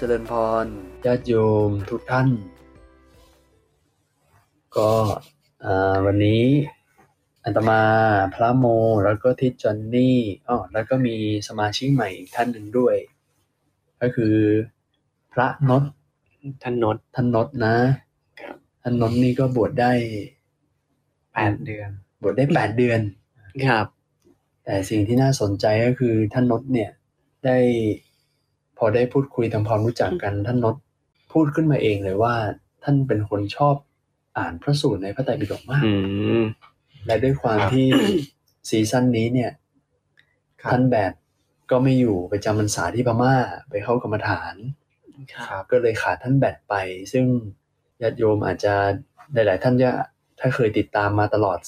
เจริญพรญาติโยมทุกท่าน ก็อ่าวันนี้อัตมาพระโม แล้วก็ทิศจอนนี่อ๋อแล้วก็มีสมาชิกใหม่อีกท่านหนึ่งด้วย ก็คือพระนศท่านนศท่านนศนะครับท่านนศนี่ก็บวชได้แปดเดือน บวชได้แปดเดือนครับ แต่สิ่งที่น่าสนใจก็คือท่านนศเนี่ยได้ พอได้พูดคุยทำความรู้จักกันท่านนศพูดขึ้นมาเองเลยว่า ท่านเป็นคนชอบอ่านพระสูตรในพระไตรปิฎกมากอืมและด้วยความที่ซีซั่นนี้เนี่ยครับท่านแบบก็ไม่อยู่ไปจำพรรษาที่พม่าไปเข้ากรรมฐานครับก็เลยขาดท่านแบดไป ซึ่งญาติโยมอาจจะหลาย ๆ ท่านจะถ้าเคยติดตามมาตลอด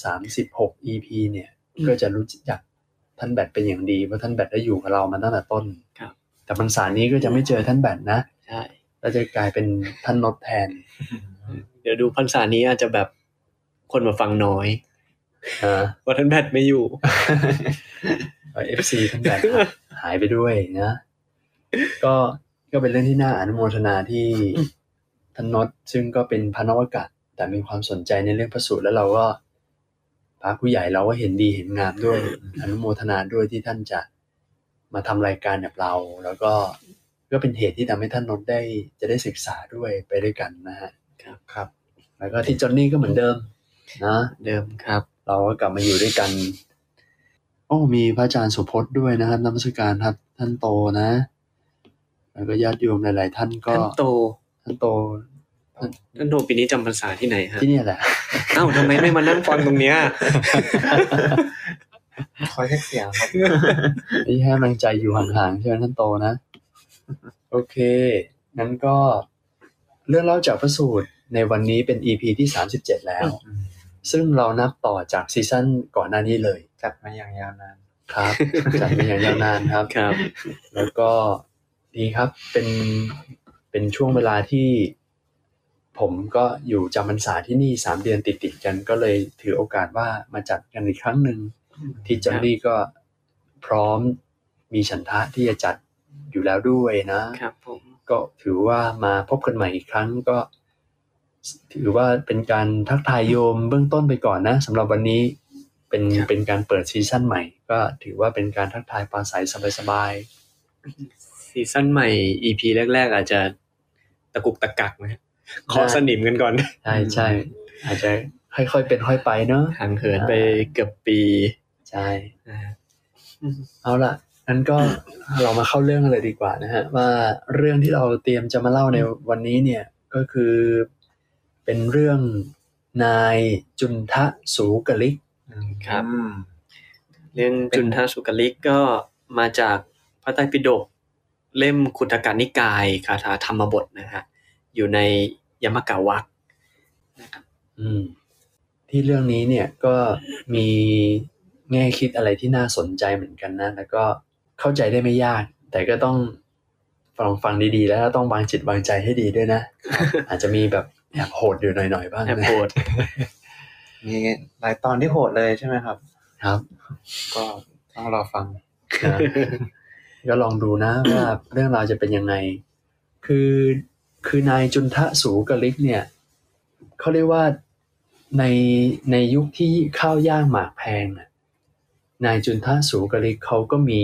36 EP เนี่ยอืมก็จะรู้จักท่านแบดเป็นอย่างดีเพราะท่านแบดได้อยู่กับเรามาตั้งแต่ต้นครับ แต่พรรษานี้ก็จะไม่เจอท่านแบดนะใช่แล้วจะกลายเป็นท่านนดแทน เดี๋ยวดูพรรษานี้อาจจะแบบคนมาฟังน้อยนะว่าท่านแพทย์ไม่อยู่เอฟซีท่านแบดหายไปด้วยนะก็ก็เป็นเรื่องที่น่าอนุโมทนาที่ท่านนดซึ่งก็เป็นพระนวกะแต่มีความสนใจในเรื่องพระสูตรแล้วเราก็พระผู้ใหญ่เราก็เห็นดีเห็นงามด้วย อนุโมทนาด้วยที่ท่านจะ มาทำรายการแบบเรา แล้วก็ก็เป็นเหตุที่ทำให้ท่านนดได้จะได้ศึกษาด้วยไปด้วยกันนะฮะครับครับ แล้วก็ที่จอนนี่ก็เหมือนเดิมนะเดิมครับ เราก็กลับมาอยู่ด้วยกัน โอ้มีพระอาจารย์สุพจน์ด้วยนะครับนมัสการครับท่านโตนะ แล้วก็ญาติโยมหลาย ๆ ท่านก็ท่านโตท่านโตท่านโตปีนี้จำพรรษาที่ไหนฮะที่เนี่ยแหละเอ้าทำไมไม่มานั่งฟังตรงเนี้ย คอยแค่เสียงครับนี่ให้กำลังใจอยู่ห่างๆใช่ไหมท่านโตนะ โอเค งั้นก็เรื่องเล่าจากพระสูตรในวันนี้เป็น EP ที่ 37 แล้ว ซึ่งเรานับต่อจากซีซั่นก่อนหน้านี้เลย จัดมาอย่างยาวนาน ครับจัดมาอย่างยาวนานครับ ครับ แล้วก็ดีครับ เป็น เป็นช่วงเวลาที่ผมก็อยู่จำพรรษาที่นี่สามเดือนติดติดๆกันก็เลยถือโอกาสว่ามาจัดกันอีกครั้งหนึ่ง ที่จอนนี่ก็พร้อมมีฉันทะที่จะจัดอยู่แล้วด้วยนะครับผมก็ถือว่ามาพบกันใหม่อีกครั้งก็ ถือว่าเป็นการทักทายโยมเบื้องต้นไปก่อนนะสำหรับวันนี้เป็นเป็นการเปิดซีซั่นใหม่ ก็ถือว่าเป็นการทักทายปราศัยสบายซีซั่นใหม่ EP แรก ๆ อาจจะตะกุกตะกักนะขอสนิมกันก่อนๆใช่ใช่อาจจะค่อยๆเป็นค่อยไปเนอะห่างเหินไปเกือบปี ใช่นะฮะเอาล่ะงั้นก็เรามาเข้าเรื่องกันเลยดีกว่านะฮะ ว่าเรื่องที่เราเตรียมจะมาเล่าในวันนี้เนี่ยก็คือเป็นเรื่องนายจุนทะสูกลิกครับ เรื่องจุนทสุกลิกก็มาจากพระไตรปิฎกเล่มคุตกานิกายคาถาธรรมบทนะฮะอยู่ในยมกาวักนะครับอืมที่เรื่องนี้เนี่ยก็มี แง่คิดอะไรที่น่าสนใจเหมือนกันนะ แล้วก็เข้าใจได้ไม่ยาก แต่ก็ต้องฟังฟังดีๆ แล้วต้องวางจิตวางใจให้ดีด้วยนะ อาจจะมีแบบแอบโหดอยู่หน่อยๆบ้างแอบนะโหดมีหลายตอนที่โหดเลยใช่ไหมครับ ครับ ก็ต้องรอฟังนะก็ลองดูนะว่าเรื่องราวจะเป็นยังไง คือคือนายจุนทะสูกลิกเนี่ยเขาเรียกว่าในในยุคที่ข้าวย่างหมากแพงน่ะ นายจุนทะสูกลิกเขาก็มี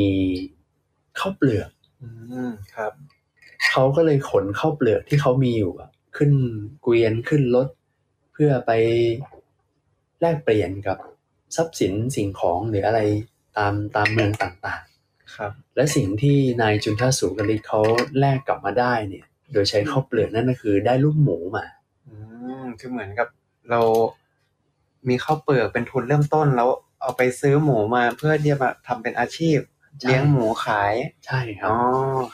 ข้าวเปลือกอืมครับเขาก็เลยขนข้าวเปลือกที่เขามีอยู่อะขึ้นเกวียนขึ้นรถเพื่อไปแลกเปลี่ยนกับทรัพย์สินสิ่งของหรืออะไรตามตามเมืองต่างๆ ครับ และสิ่งที่นายจุนทสูกลิกเขาแลกกลับมาได้เนี่ย โดยใช้ข้าวเปลือกนั่นก็คือได้ลูกหมูมา อืมคือเหมือนกับเรามีข้าวเปลือกเป็นทุนเริ่มต้นแล้ว เอาไปซื้อหมูมาเพื่อที่จะมาทำเป็นอาชีพ ใช่ เลี้ยงหมูขายใช่ครัอ๋บ อ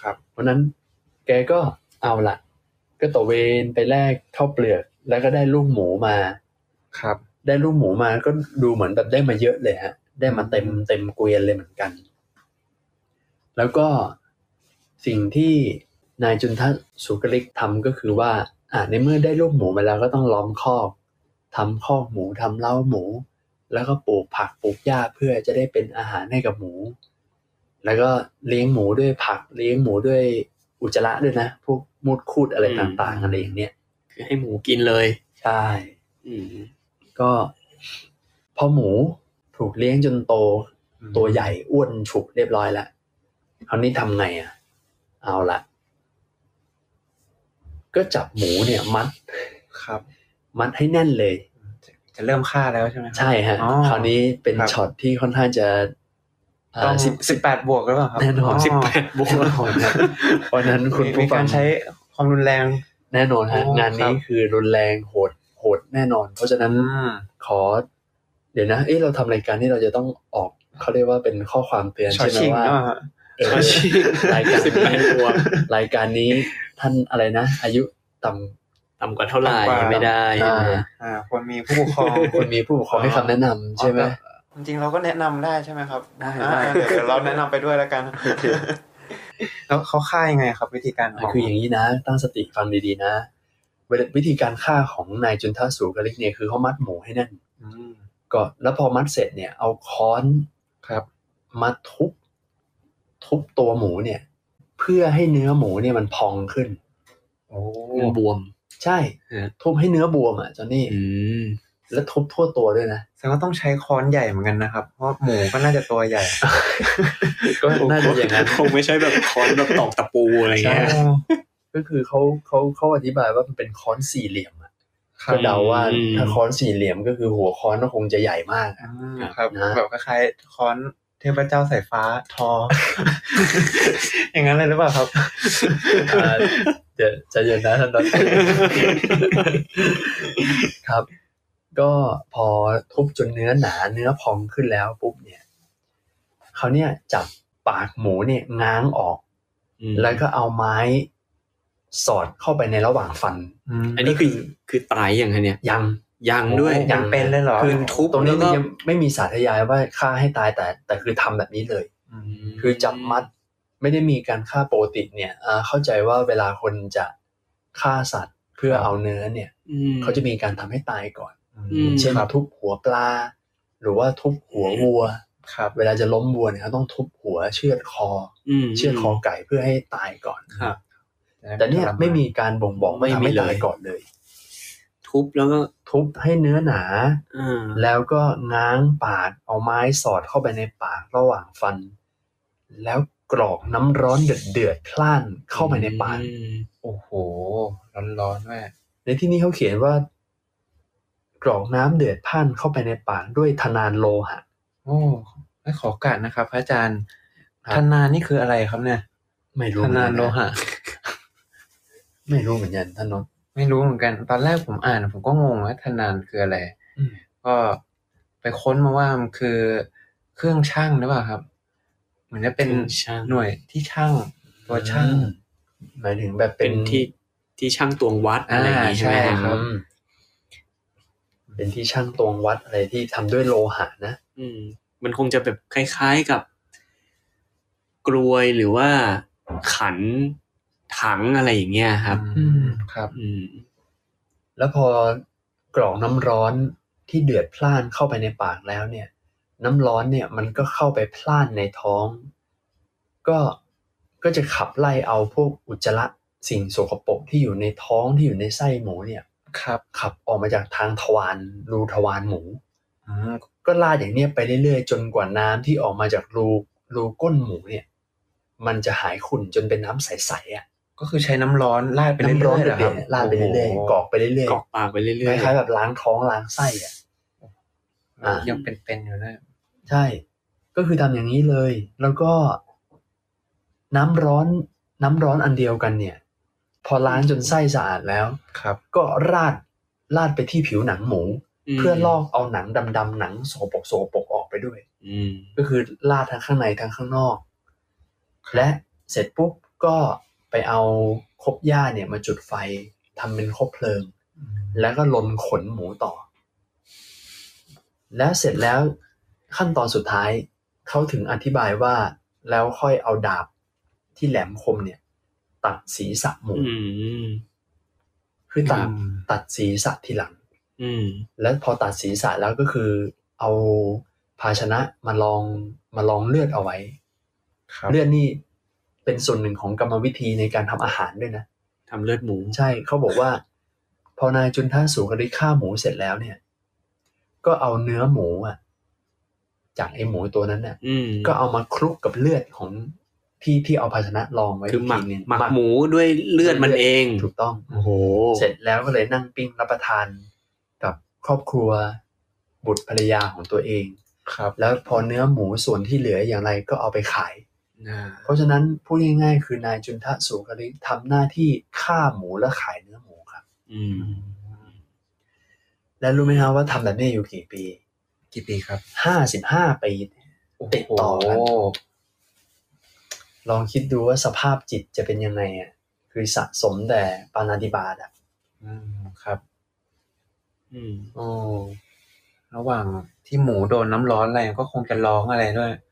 ครับ เพราะนั้นแกก็เอาละก็ตระเวนไปแลกข้าวเปลือก แล้วก็ได้ลูกหมูมา ครับ ได้ลูกหมูมาก็ดูเหมือนแบบได้มาเยอะเลยฮะ ได้มาเต็มเต็มเกวียนเลยเหมือนกัน แล้วก็สิ่งที่นายจุนทัศน์สุกลิกทำก็คือว่า อ่าในเมื่อได้ลูกหมูมาแล้วก็ต้องล้อมคอกทำคอกหมูทำเล้าหมู แล้วก็ปลูกผักปลูกหญ้าเพื่อจะได้เป็นอาหารให้กับหมู แล้วก็เลี้ยงหมูด้วยผักเลี้ยงหมูด้วยอุจจาระด้วยนะพวกมูดคูดอะไรต่างๆอะไรอย่างเนี้ยคือให้หมูกินเลยใช่อืมก็พอหมูถูกเลี้ยงจนโต ตัวใหญ่อ้วนฉุกเรียบร้อยแล้วคราวนี้ทำไงอะ เอาละก็จับหมูเนี่ยมัดครับ มัดให้แน่นเลย จะเริ่มฆ่าแล้วใช่ไหมครับใช่ฮะอ๋อคราวนี้เป็นครับช็อตที่ค่อนข้างจะเอ่อต้องสิบสิบแปดบวกหรือเปล่าครับแน่นอนสิบแปดบวกแน่นอนครับเพราะฉะนั้นคุณมีผู้มีฟักางรใช้ความรุนแรงแน่นอนฮะอ๋องานนี้ครับคือรุนแรงโหดโหดแน่นอน เพราะฉะนั้นอืมขอ เดี๋ยวนะ เอ๊ะเราทำรายการที่เราจะต้องออกเขาเรียกว่าเป็นข้อความเตือนช็อตใช่ไหมชิงว่าเนอะฮะเออช็อตชิงรายการสิบแปดบวกรายการนี้ท่านอะไรนะ อายุต่ ต่ำกว่าเท่าไหร่ต่ำกว่าไม่ได้อ่านะอ่าควรมีผู้ปกครองำคนมีผู้ปกครองให้คำแนะนำใช่ไหมจริงๆเราก็แนะนำได้ใช่ไหมครับได้อ่าได้เดี๋ยวเดี๋ยวเราแนะนำไปด้วยแล้วกันแล้วเขาฆ่ายังไงครับ วิธีการขอะองคืออย่างนี้นะ ตั้งสติฟังดีๆนะเวลาวิธีการฆ่าของนายจุนทัสสูกลิกเนี่ยคือเขามัดหมูให้แน่นอืมก่อนแล้วพอมัดเสร็จเนี่ย เอาค้อนครับมาทุบทุบตัวหมูเนี่ย เพื่อให้เนื้อหมูเนี่ยมันพองขึ้นโอ้มันบวม ใช่ฮะทุบให้เนื้อบวมอะจอนนี่อืมแล้วทุบทั่วตัวด้วยนะแสดงว่าต้องใช้ค้อนใหญ่เหมือนกันนะครับ เพราะหมูก็น่าจะตัวใหญ่ ก็น่าจะอย่างนั้นคงไม่ใช่แบบค้อนแบบตอกตะปูอะไรใช่เงี้ยก็คือเขาเขาเขาอธิบายว่ามันเป็นค้อนสี่เหลี่ยมอะครับก็เดาว่าอืมถ้าค้อนสี่เหลี่ยมก็คือหัวค้อนก็คงจะใหญ่มากอ่อะาครับนะแบบคล้ายๆค้อน เทพเจ้าสายฟ้าทอ อย่างนั้นเลยหรือเปล่าครับอ่าเดี๋ยวใจะเย็นนะท่านดอกครับ ก็พอทุบจนเนื้อหนาเนื้อพองขึ้นแล้วปุ๊บเนี่ยเขาเนี่ยจับปากหมูเนี่ยง้างออก แล้วก็เอาไม้สอดเข้าไปในระหว่างฟัน อันนี้คือคือตายอย่างไงเนี่ยยัง ยังด้วยโอ้ยังเป็นเลยเหรอคือทุบตรงนี้แล้วก็ยังไม่มีสาธยายว่าฆ่าให้ตายแต่ แต่คือทำแบบนี้เลยคือจับมัดไม่ได้มีการฆ่าปกติเนี่ยอ่าเข้าใจว่าเวลาคนจะฆ่าสัตว์เพื่อเอาเนื้อเนี่ยอืมเขาจะมีการทำให้ตายก่อนอืมเช่นทุบหัวปลา หรือว่าทุบหัววัวครับ เวลาจะล้มวัวเนี่ยเขาต้องทุบหัวเชือดคออืมเชือดคอไก่เพื่อให้ตายก่อนครับแต่เนี่ยไม่มีการบ่งบอกว่าไม่ทำมีให้เลยตายก่อนเลย ทุบแล้วก็ ทุบให้เนื้อหนาอ่าแล้วก็ง้างปากเอาไม้สอดเข้าไปในปากระหว่างฟัน แล้วกรอกน้ำร้อนเดือดเดือดๆพล่านเข้าไปในปากอืมโอ้โห ร้อนๆแม่ในที่นี้เขาเขียนว่า กรอกน้ำเดือดพล่านเข้าไปในปากด้วยธนานโลหะโอ้ไม่ขอโอกาสนะครับพระอาจารย์ครับธนานนี่คืออะไรครับเนี่ย ไม่รู้ธเหมือนนากันนโลหะ ไม่รู้เหมือนกันท่านนนท์ ไม่รู้เหมือนกัน ตอนแรกผมอ่าน ผมก็งงว่าธนานคืออะไรอืมก็ไปค้นมาว่ามันคือเครื่องช่างหรือเปล่าครับ เหมือนจะเป็นเครื่องช่างหน่วยที่ช่างตัวช่างอืมหมายถึงแบบเป็เป็นนที่ที่ช่างตวงวัดอะไรอย่างงี้อ่าใช่ไหมใช่ฮะครับอืมเป็นที่ช่างตวงวัดอะไรที่ทำด้วยโลหะนะ อืม มันคงจะแบบคล้ายๆกับ กลวยหรือว่าขัน ถังอะไรอย่างเงี้ยครับ อืมครับ อืม แล้วพอกรอกน้ำร้อนที่เดือดพล่านเข้าไปในปากแล้วเนี่ย น้ำร้อนเนี่ย มันก็เข้าไปพล่านในท้อง ก็ก็จะขับไล่เอาพวกอุจจาระสิ่งโสกปรกที่อยู่ในท้องที่อยู่ในไส้หมูเนี่ยครับ ขับออกมาจากทางทวารรูทวารหมูอืมก็ลาดอย่างเนี้ยไปเรื่อยๆ จนกว่าน้ำที่ออกมาจากรูรูก้นหมูเนี่ย มันจะหายขุ่นจนเป็นน้ำใสๆอะ ก็คือใช้น้ำร้อนราดไปเรื่น้ำร้อนอยๆเหรอเดืคอรัดบๆลาดไปเรื่อยโโหๆกรอกไปเรื่อยกรอกปากไปเรื่ๆคอยล้ายๆแบบล้างท้องล้างไส้อะอะยังเป็นๆอยู่นะใช่ ก็คือทำอย่างนี้เลย แล้วก็ น้ำร้อน น้ำร้อนอันเดียวกันเนี่ย พอล้างจนไส้สะอาดแล้ว ครับ ก็ราดราดไปที่ผิวหนังหมูๆเพื่อลอกเอาหนังดำๆหนังโสปรกโสปรกออกไปด้วยอืมก็คือราดทั้งข้างในทั้งข้างนอก และเสร็จปุ๊บก็ ไปเอาคบหญ้าเนี่ยมาจุดไฟทำเป็นคบเพลิง แล้วก็ลนขนหมูต่อ แล้วเสร็จแล้วขั้นตอนสุดท้ายเขาถึงอธิบายว่าแล้วค่อยเอาดาบที่แหลมคมเนี่ย ตัดศีรษะหมูอืมคือตัดครับตัดศีรษะทีหลังอืมแล้วพอตัดศีรษะแล้วก็คือ เอาภาชนะมาลองมาลองเลือดเอาไว้ครับเลือดนี่ เป็นส่วนหนึ่งของกรรมวิธีในการทำอาหารด้วยนะทำเลือดหมู ใช่เขาบอกว่า พอนายจุนท่าสูกริฆ่าหมูเสร็จแล้วเนี่ย ก็เอาเนื้อหมูอะ จากไอ้หมูตัวนั้นน่ะอืมก็เอามาคลุกกับเลือดของที่ที่เอาภาชนะรองไว้คือหมักทีนึงหมักหมูด้วยเลือดมันเอง ถูกต้องโอ้โหเสร็จแล้วก็เลยนั่งปิ้งรับประทานกับครอบครัวบุตรภรรยาของตัวเองครับ แล้วพอเนื้อหมูส่วนที่เหลืออย่างไรก็เอาไปขายอ่า เพราะฉะนั้นพูดง่ายๆ คือนายจุนทะสูกริทำหน้าที่ฆ่าหมูและขายเนื้อหมูครับอืมและรู้ไหมครับว่าทำแบบนี้อยู่กี่ปี กี่ปีครับห้าสิบห้าปีติดต่อกันโโหลองคิดดูว่าสภาพจิตจะเป็นยังไงอะคือสะสมแต่ปานาติบาตอะอืมครับ อืมโอ้ระหว่างที่หมูโดนน้ำร้อนอะไรก็คงจะร้องอะไรด้วยโอ้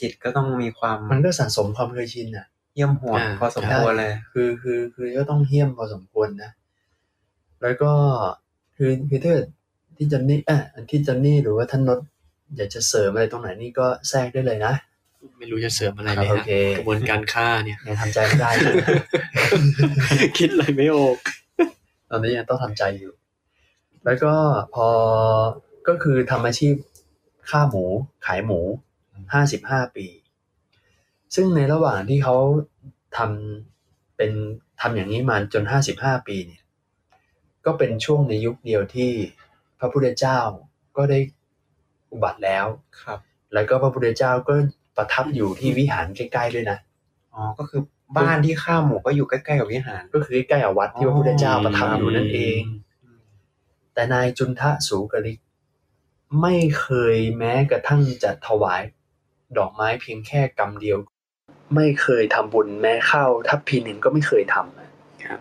จิตก็ต้องมีความมันก็สะสมความเคยชินอะเยี่ยมโหดพอสมควรเลย คือคือคือก็ต้องเฮี้ยมพอสมควรนะ แล้วก็คือคือถ้าเกิดที่จอนนี่เอะที่จอนนี่หรือว่าท่านนศอยากจะเสริมอะไรตรงไหนนี่ก็แทรกได้เลยนะ ไม่รู้จะเสริมอะไรครัเลบยโอฮะเคกระบวนการฆ่าเนี่ยยังทำใจไม่ได้เลยคิดอะไรไม่ออกตอนนี้ยังต้องทำใจอยู่ แล้วก็พอก็คือทำอาชีพฆ่าหมูขายหมู ห้าสิบห้าปี ซึ่งในระหว่างที่เขาทำเป็นทำอย่างนี้มาจนห้าสิบห้าปีเนี่ยก็เป็นช่วงในยุคเดียวที่พระพุทธเจ้าก็ได้อุบัติแล้วครับ แล้วก็พระพุทธเจ้าก็ประทับอยู่ที่วิหารใกล้ๆด้วยนะอ๋อก็คือบ้านที่ฆ่าหมูก็อยู่ใกล้ๆกับวิหาร ก็คือใกล้ๆกับวัดที่พระพุทธเจ้าประทับอยู่นั่นเองอืมแต่นายจุนทะสูกริก ไม่เคยแม้กระทั่งจะถวาย ดอกไม้เพียงแค่กำเดียว ไม่เคยทำบุญแม้ข้าวทัพพีหนึ่งก็ไม่เคยทำนะครับ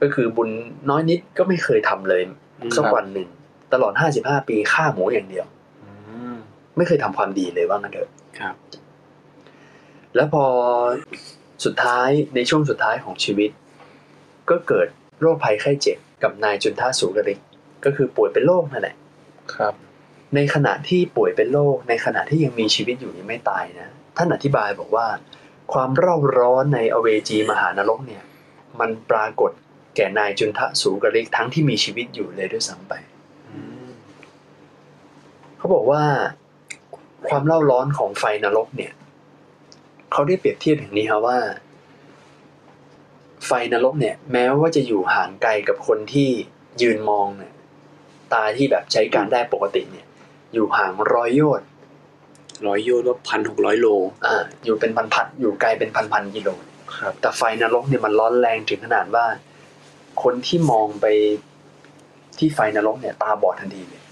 ก็คือบุญน้อยนิดก็ไม่เคยทำเลยอืมสักวันหนึ่ง ตลอดห้าสิบห้าปีฆ่าหมูอย่างเดียวอืมไม่เคยทำความดีเลยว่างั้นเถอะครับ แล้วพอสุดท้ายในช่วงสุดท้ายของชีวิต ก็เกิดโรคภัยไข้เจ็บกับนายจุนทาสูกริกก็คือป่วยเป็นโรคนั่นแหละครับ ในขณะที่ป่วยเป็นโรคในขณะที่ยังมีชีวิตอยู่ยังไม่ตายนะท่านอธิบายบอกว่า ความเร่าร้อนในอเวจีมหานรกเนี่ย มันปรากฏแก่นายจุนทะสูกริกทั้งที่มีชีวิตอยู่เลยด้วยซ้ำไปเขาบอกว่าความเล่าร้อนของไฟนรกเนี่ย เขาได้เปรียบเทียบอย่างนี้ครับว่า ไฟนรกเนี่ย แม้ว่าจะอยู่ห่างไกลกับคนที่ยืนมองเนี่ย ตาที่แบบใช้การได้ปกติเนี่ย อยู่ห่างร้อยโยชน์ร้อยโยนว่าพันหกร้อยโลอ่าอยู่เป็นพันพันอยู่ไกลเป็นพันพันกิโลครับ แต่ไฟนรกเนี่ยมันร้อนแรงถึงขนาดว่า คนที่มองไปที่ไฟนรกเนี่ย ตาบอดทันทีเลย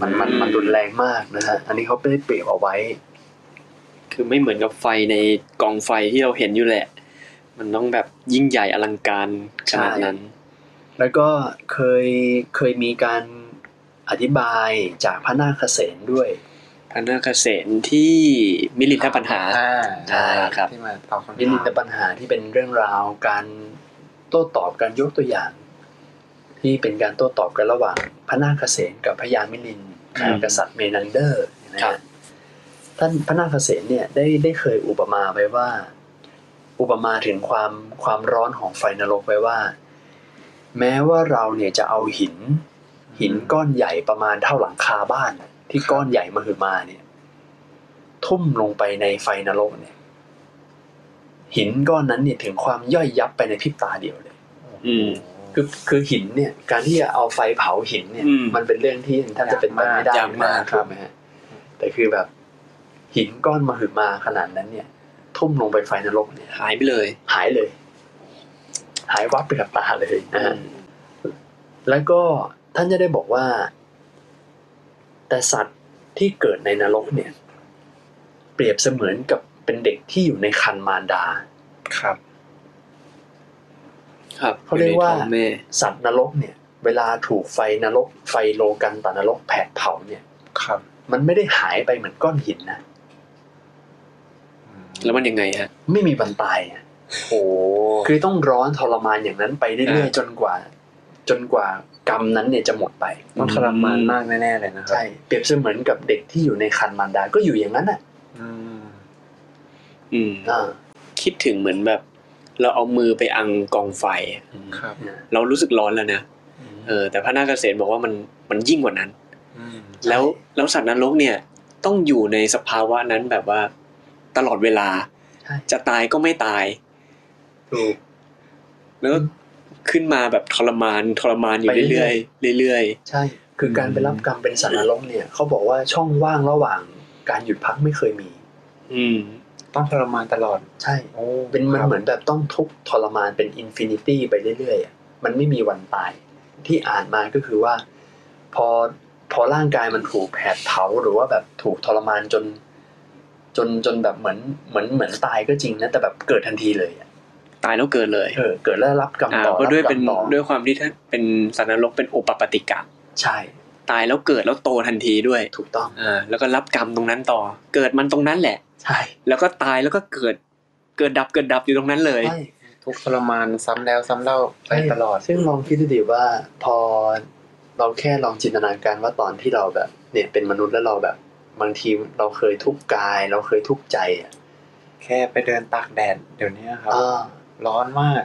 มันมันมันรุนแรงมากนะฮะอันนี้เขาไม่ได้เปรียบเอาไว้ คือไม่เหมือนกับไฟในกองไฟที่เราเห็นอยู่แหละ มันต้องแบบยิ่งใหญ่อลังการขนาดนั้น แล้วก็เคยเคยมีการ อธิบายจากพระนาคเษนด้วยพระนาคเษนที่มิลินทปัญหาอ่าอ่าครับที่มาตอบคำถามมิลินทปัญหาที่เป็นเรื่องราวการโต้ตอบการยกตัวอย่าง ที่เป็นการโต้ตอบกันระหว่างพระนาคเสนกับพระยามิลินท์ครับกษัตริย์เมนันเดอร์นะครัฮะบท่านพระนาคเสนเนี่ยได้ได้เคยอุปมาไว้ว่า อุปมาถึงความความร้อนของไฟนรกไว้ว่า แม้ว่าเราเนี่ยจะเอาหิน หินก้อนใหญ่ประมาณเท่าหลังคาบ้านน่ะที่ก้อนใหญ่มาคือมาเนี่ย ทุ่มลงไปในไฟนรกเนี่ย หินก้อนนั้นเนี่ยถึงความย่อยยับไปในพริบตาเดียวเลย อืมคือคือหินเนี่ย การที่จะเอาไฟเผาหินเนี่ยอืมมันเป็นเรื่องที่แทบจะเป็นไปไม่ได้ยากมากถูกไหมฮะแต่คือแบบ หินก้อนมาหือมาขนาดนั้นเนี่ย ทุ่มลงไปไฟนรกเนี่ย หายไปเลย หายเลย หายวับไปกับตาเลยนะอืฮะมแล้วก็ ท่านจะได้บอกว่า แต่สัตว์ที่เกิดในนรกเนี่ย เปรียบเสมือนกับเป็นเด็กที่อยู่ในคันมารดา ครับ ครับเขาเรียกว่าอในท้องแม่สัตว์นรกเนี่ย เวลาถูกไฟนรก ไฟโลกันตานรกแผดเผาเนี่ย ครับ มันไม่ได้หายไปเหมือนก้อนหินนะแล้วมันยังไงฮะ ไม่มีวันตายอะโอ้คือต้องร้อนทรมานอย่างนั้นไปเรื่อยอ่าๆจนกว่า จนกว่า กรรมนั้นเนี่ยจะหมดไปต้องทรมานมากแน่ๆเลยนะครัใช่เปรียบเสมือนกับเด็กที่อยู่ในคันมารดาก็อยู่อย่างนั้นอะอืมอืมอ่าคิดถึงเหมือนแบบ เราเอามือไปอังกองไฟครับ เรารู้สึกร้อนแล้วนะเออ แต่พระนาคเกษตรบอกว่ามันมันยิ่งกว่านั้นอืมแล้วแล้วสัตว์นรกเนี่ย ต้องอยู่ในสภาวะนั้นแบบว่า ตลอดเวลาใช่จะตายก็ไม่ตายถูกแล้วก็ ขึ้นมาแบบทรมานทรมานอยู่ไปเรื่เรื่ออยยๆเรื่อยใช่ คือการไปรับกรรมเป็นสัตว์นรกเนี่ยเขาบอกว่าช่องว่างระหว่างการหยุดพักไม่เคยมีๆอืมต้องทรมานตลอด ใช่โอ้เป็นมันครับเหมือนแบบต้องทุกข์ทรมานเป็น infinity ไปเรื่อยๆอะมันไม่มีวันตาย ที่อ่านมาก็คือว่า พอพอร่างกายมันถูกแผดเผาหรือว่าแบบถูกทรมานจน จนจนแบบเหมือนเหมือนเหมือนตายก็จริงนะแต่แบบเกิดทันทีเลยอะ ตายแล้วเกิดเลยเออเกิดแล้วรับกรรมอ่าต่อเพราะด้วยรับกรเป็รนมต่อด้วยความที่ถ้าเป็นสัตว์นรกเป็นโอปปาติกะใช่ ตายแล้วเกิดแล้วโตทันทีด้วยถูกต้องอ่าแล้วก็รับกรรมตรงนั้นต่อ เกิดมันตรงนั้นแหละ ใช่ แล้วก็ตายแล้วก็เกิด เกิดดับเกิดดับอยู่ตรงนั้นเลยใช่ทุกข์ทรมานซ้ำแล้วซ้ำเล่าไปตลอด ซึ่งลองคิดดูดิว่าพอเราแค่ลองจินตนาการว่าตอนที่เราแบบ เนี่ยเป็นมนุษย์แล้วเราแบบ บางทีเราเคยทุกข์กาย เราเคยทุกข์ใจอะแค่ไปเดินตากแดดเดี๋ยวนี้ครับอ่า ร้อนมาก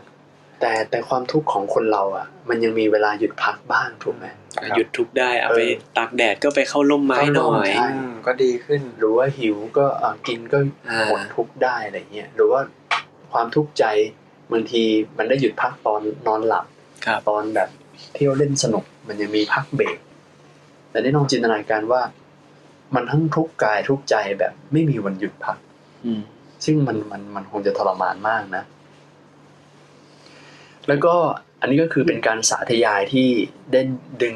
แต่แต่ความทุกข์ของคนเราอะ มันยังมีเวลาหยุดพักบ้างถูกไหมหยุดทุกข์ได้เอาเออไปตากแดดก็ไปเข้าร่มไม้หน่อยเข้าร่มใช่อืมก็ดีขึ้นหรือว่าหิวก็อะกินก็อ่าหมดทุกข์ได้อะไรเงี้ยหรือว่าความทุกข์ใจบางทีมันได้หยุดพักตอนนอนหลับครับตอนแบบเที่ยวเล่นสนุกมันยังมีพักเบรกแต่ได้ลองจินตนาการว่า มันทั้งทุกข์กายทุกข์ใจแบบไม่มีวันหยุดพักอืมซึ่งมันมันมันคงจะทรมานมากนะ แล้วก็อันนี้ก็คือเป็นการสาธยายที่ได้ดึง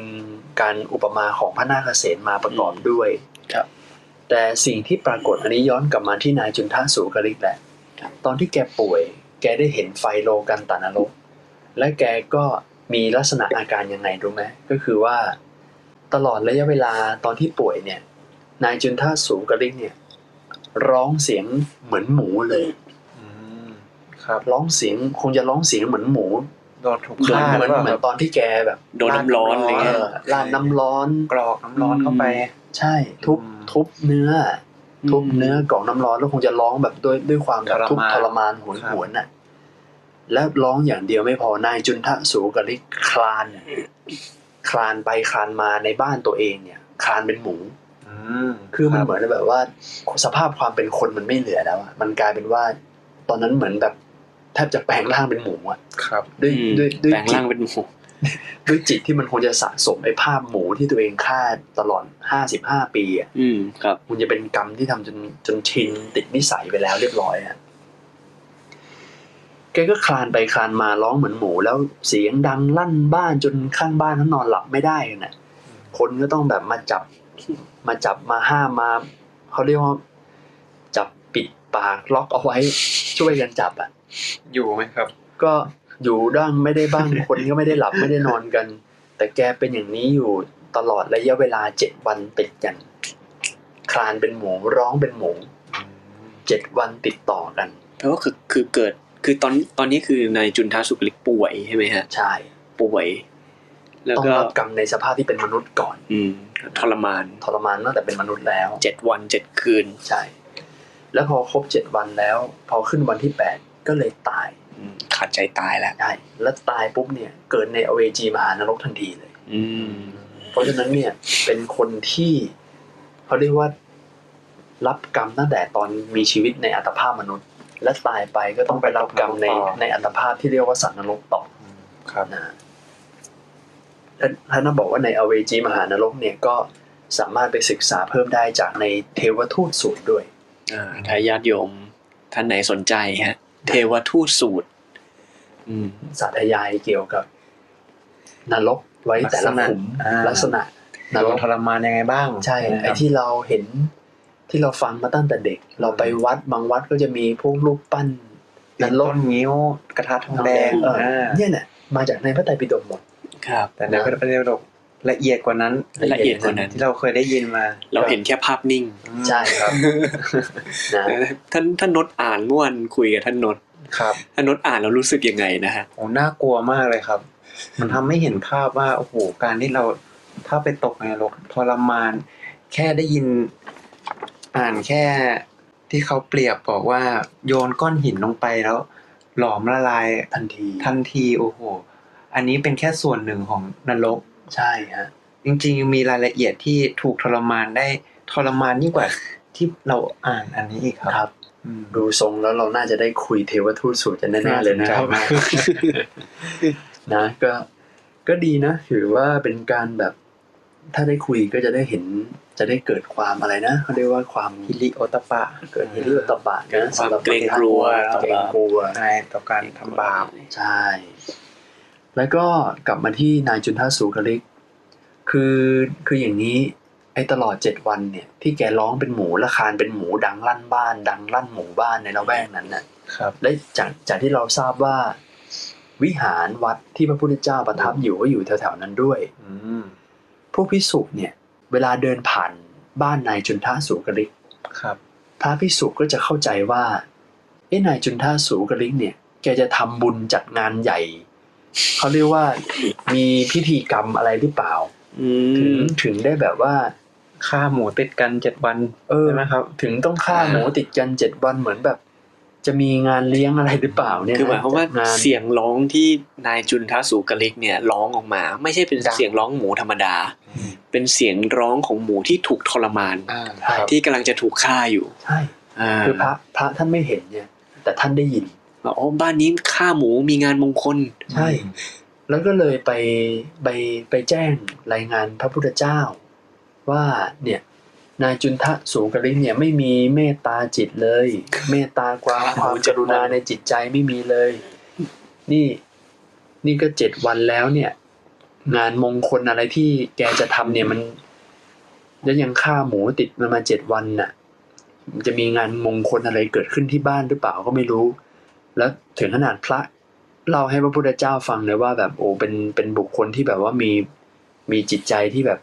การอุปมาของพระนาคเษนมาประกอบด้วยครับ แต่สิ่งที่ปรากฏอันนี้ย้อนกลับมาที่นายจุนทาสูกริกแหละตอนที่แกป่วย แกได้เห็นไฟโลกันตานรก และแกก็มีลักษณะอาการยังไงรู้ไหมก็คือว่าตลอดระยะเวลาตอนที่ป่วยเนี่ย นายจุนทาสูกริกเนี่ย ร้องเสียงเหมือนหมูเลยอืม ครับร้องเสียงคงจะร้องเสียงเหมือนหมูโดนถูกเหมือนฆ่าเหมือนหรือเหมืเปอนล่าตอนที่แกแบบโดนน้ำร้อนอะไรเอเงี้ยอราดน้ำร้อนกรอกน้ำร้อนเข้าไป ใช่ ทุบอืมทุบเนื้ออทุบเนื้อกล่องน้ำร้อนแล้วคงจะร้องแบบด้วยด้วยความแบบทรมานทุกข์ทรมานโหยหวนน่ะแล้วร้องอย่างเดียวไม่พอนายจุนทะสูกริกคลาน คลานไปคลานมาในบ้านตัวเองเนี่ย คลานเป็นหมูอืมคือมันรับเหมือนแบบว่า สภาพความเป็นคนมันไม่เหลือแล้วอะมันกลายเป็นว่า ตอนนั้นเหมือนแบบ แทบจะแปลงร่างเป็นหมูอะครับ ด้วยอืมด้วยด้วยแปลงจิร่าตงเป็นหมูด้วยจิตที่มันคงจะสะสมไอ้ภาพหมูที่ตัวเองฆ่าตลอดห้าสิบห้าปีอะอืมครับมันจะเป็นกรรมที่ทำจนจนชินติดนิสัยไปแล้วเรียบร้อยอะแกก็คลานไปคลานมาร้องเหมือนหมู แล้วเสียงดังลั่นบ้านจนข้างบ้านนั้นนอนหลับไม่ได้กันน่ะ คนก็ต้องแบบมาจับ มาจับมาห้ามมาเขาเรียกว่า จับปิดปากล็อกเอาไว้ช่วยกันจับอะ อยู่ไหมครับ ก็อยู่ด้างไม่ได้บ้างคนก็ไม่ได้หลับไม่ได้นอนกัน แต่แกเป็นอย่างนี้อยู่ตลอดระยะเวลาเจ็ดวันติดกัน คลานเป็นหมูร้องเป็นหมูเจ็ดวันติดต่อกันแปลว่าคือคือเกิด คือตอนตอนนี้คือนายจุนทาสุกลิกป่วยใช่ไหมฮะใช่ป่วย แล้วต้องก็รับกรรมในสภาพที่เป็นมนุษย์ก่อน อืมทรมานทรมานตั้งแต่เป็นมนุษย์แล้วเจ็ดวันเจ็ดคืนใช่ แล้วพอครบเจ็ดวันแล้ว พอขึ้นวันที่แปด ก็เลยตายอืมขาดใจตายแล้วใช่แล้วตายปุ๊บเนี่ย เกิดในอเวจีมหานรกทันทีเลย อืมเพราะฉะนั้นเนี่ย เป็นคนที่เขาเรียกว่ารับกรรมตั้งแต่ตอนมีชีวิตในอัตภาพมนุษย์ และตายไปก็ต้องไปรับกรรมในในอัตภาพที่เรียกว่าสัตว์นรกต่อครับนะและท่านบอกว่าในอเวจีมหานรกเนี่ยก็สามารถไปศึกษาเพิ่มได้จากในเทวทูตสูตรด้วย อ่าถ้าญาติโยมท่านไหนสนใจฮะ เทวทูตสูตรอืมสาธยายเกี่ยวกับ นรกไว้แต่ละขุมอ่าลักษณะนโดรนกทรมานยังไงบ้าง ใช่นะคไอ้รับที่เราเห็นที่เราฟังมาตั้งแต่เด็ก เราไปวัดบางวัดก็จะมีพวกรูปปั้นนันนรรกกนิ้วกระทะทองแดงเอออ่าเนี่ยเนี่ยมาจากในพระไตรปิฎกหมด ครับ แต่ในพระไตรปิฎก ละเอียดกว่านั้นละเอียดกว่านั้นที่เราเคยได้ยินมา เราเห็นแค่ภาพนิ่ง ใช่ครับนะท่านท่านนดอ่านเมื่อวันคุยกับท่านนดครับท่านนดอ่านแล้วรู้สึกยังไงนะฮะโอ้น่ากลัวมากเลยครับ มันทำให้เห็นภาพว่าโอ้โหการที่เราถ้าไปตกในนรกทรมาน แค่ได้ยินอ่านแค่ที่เขาเปรียบบอกว่าโยนก้อนหินลงไปแล้ว หลอมละลายทันที ทันทีโอ้โห อันนี้เป็นแค่ส่วนหนึ่งของนรก ใช่ฮะจริงๆมีรายละเอียดที่ถูกทรมานได้ทรมานยิ่งกว่าที่เราอ่านอันนี้อีกครับครับอืมดูทรงแล้วเราน่าจะได้คุยเทวทูตสูตรกันแน่ๆเลยนะครับน่าสนใจมากนะก็ก็ดีนะถือว่าเป็นการแบบ ถ้าได้คุยก็จะได้เห็นจะได้เกิดความอะไรนะเขาเรียกว่าความฮิริโอตปะ เกิดฮิริโอตปะนะความสำหรับเกรงกลัวเกรงกลัวในต่อการทำบาปใช่ แล้วก็กลับมาที่นายจุนทาสูกลิก คือคืออย่างนี้ไอ้ตลอดเจ็ดวันเนี่ยที่แกร้องเป็นหมูและคานเป็นหมูดังลั่นบ้าน ดังลั่นหมู่บ้านในละแวกนั้นน่ะครับ และจากจากที่เราทราบว่า วิหารวัดที่พระพุทธเจ้าประทับอยู่ก็อยู่แถวๆนั้นด้วย อืมพวกพิสุเนี่ย เวลาเดินผ่านบ้านนายจุนทาสูกลิกครับพระพิสุก็จะเข้าใจว่าเอ้นายจุนท่าสูกลิกเนี่ย แกจะทำบุญจัดงานใหญ่ เขาเรียกว่ามีพิธีกรรมอะไรหรือเปล่าอืถึงมถึงได้แบบว่าฆ่าหมูติดกันเจ็ดวันเออใช่ไหมครับ ถึงต้องฆ่าหมูติดกันเจ็ดวันเหมือนแบบ จะมีงานเลี้ยงอะไรหรือเปล่าเนี่ยคือหมายความว่าจัดงานเสียงร้องที่นายจุนทาสูกลิกเนี่ยร้องออกมา ไม่ใช่เป็นดังเสียงร้องหมูธรรมดา เป็นเสียงร้องของหมูที่ถูกทรมานอ่าใช่ที่กำลังจะถูกฆ่าอยู่ใช่อ่าคือพระพระท่านไม่เห็นเนี่ย แต่ท่านได้ยิน ว่าอ๋อบ้านนี้ฆ่าหมูมีงานมงคล ใช่ แล้วก็เลยไปไปไปแจ้งรายงานพระพุทธเจ้า ว่าเนี่ยนายจุนทะสูงกลิกเนี่ยไม่มีเมตตาจิตเลย เมตตาความครับความกรุณาในจิตใจไม่มีเลย นี่นี่ก็เจ็ดวันแล้วเนี่ย งานมงคลอะไรที่แกจะทำเนี่ยมันแล้วยังฆ่าหมูติดมันมาเจ็ดวันน่ะมันจะมีงานมงคลอะไรเกิดขึ้นที่บ้านหรือเปล่าก็ไม่รู้ แล้วถึงขนาดพระเล่าให้พระพุทธเจ้าฟังเลยว่าแบบโอ้เป็นเป็นบุคคลที่แบบว่ามีมีจิตใจที่แบบ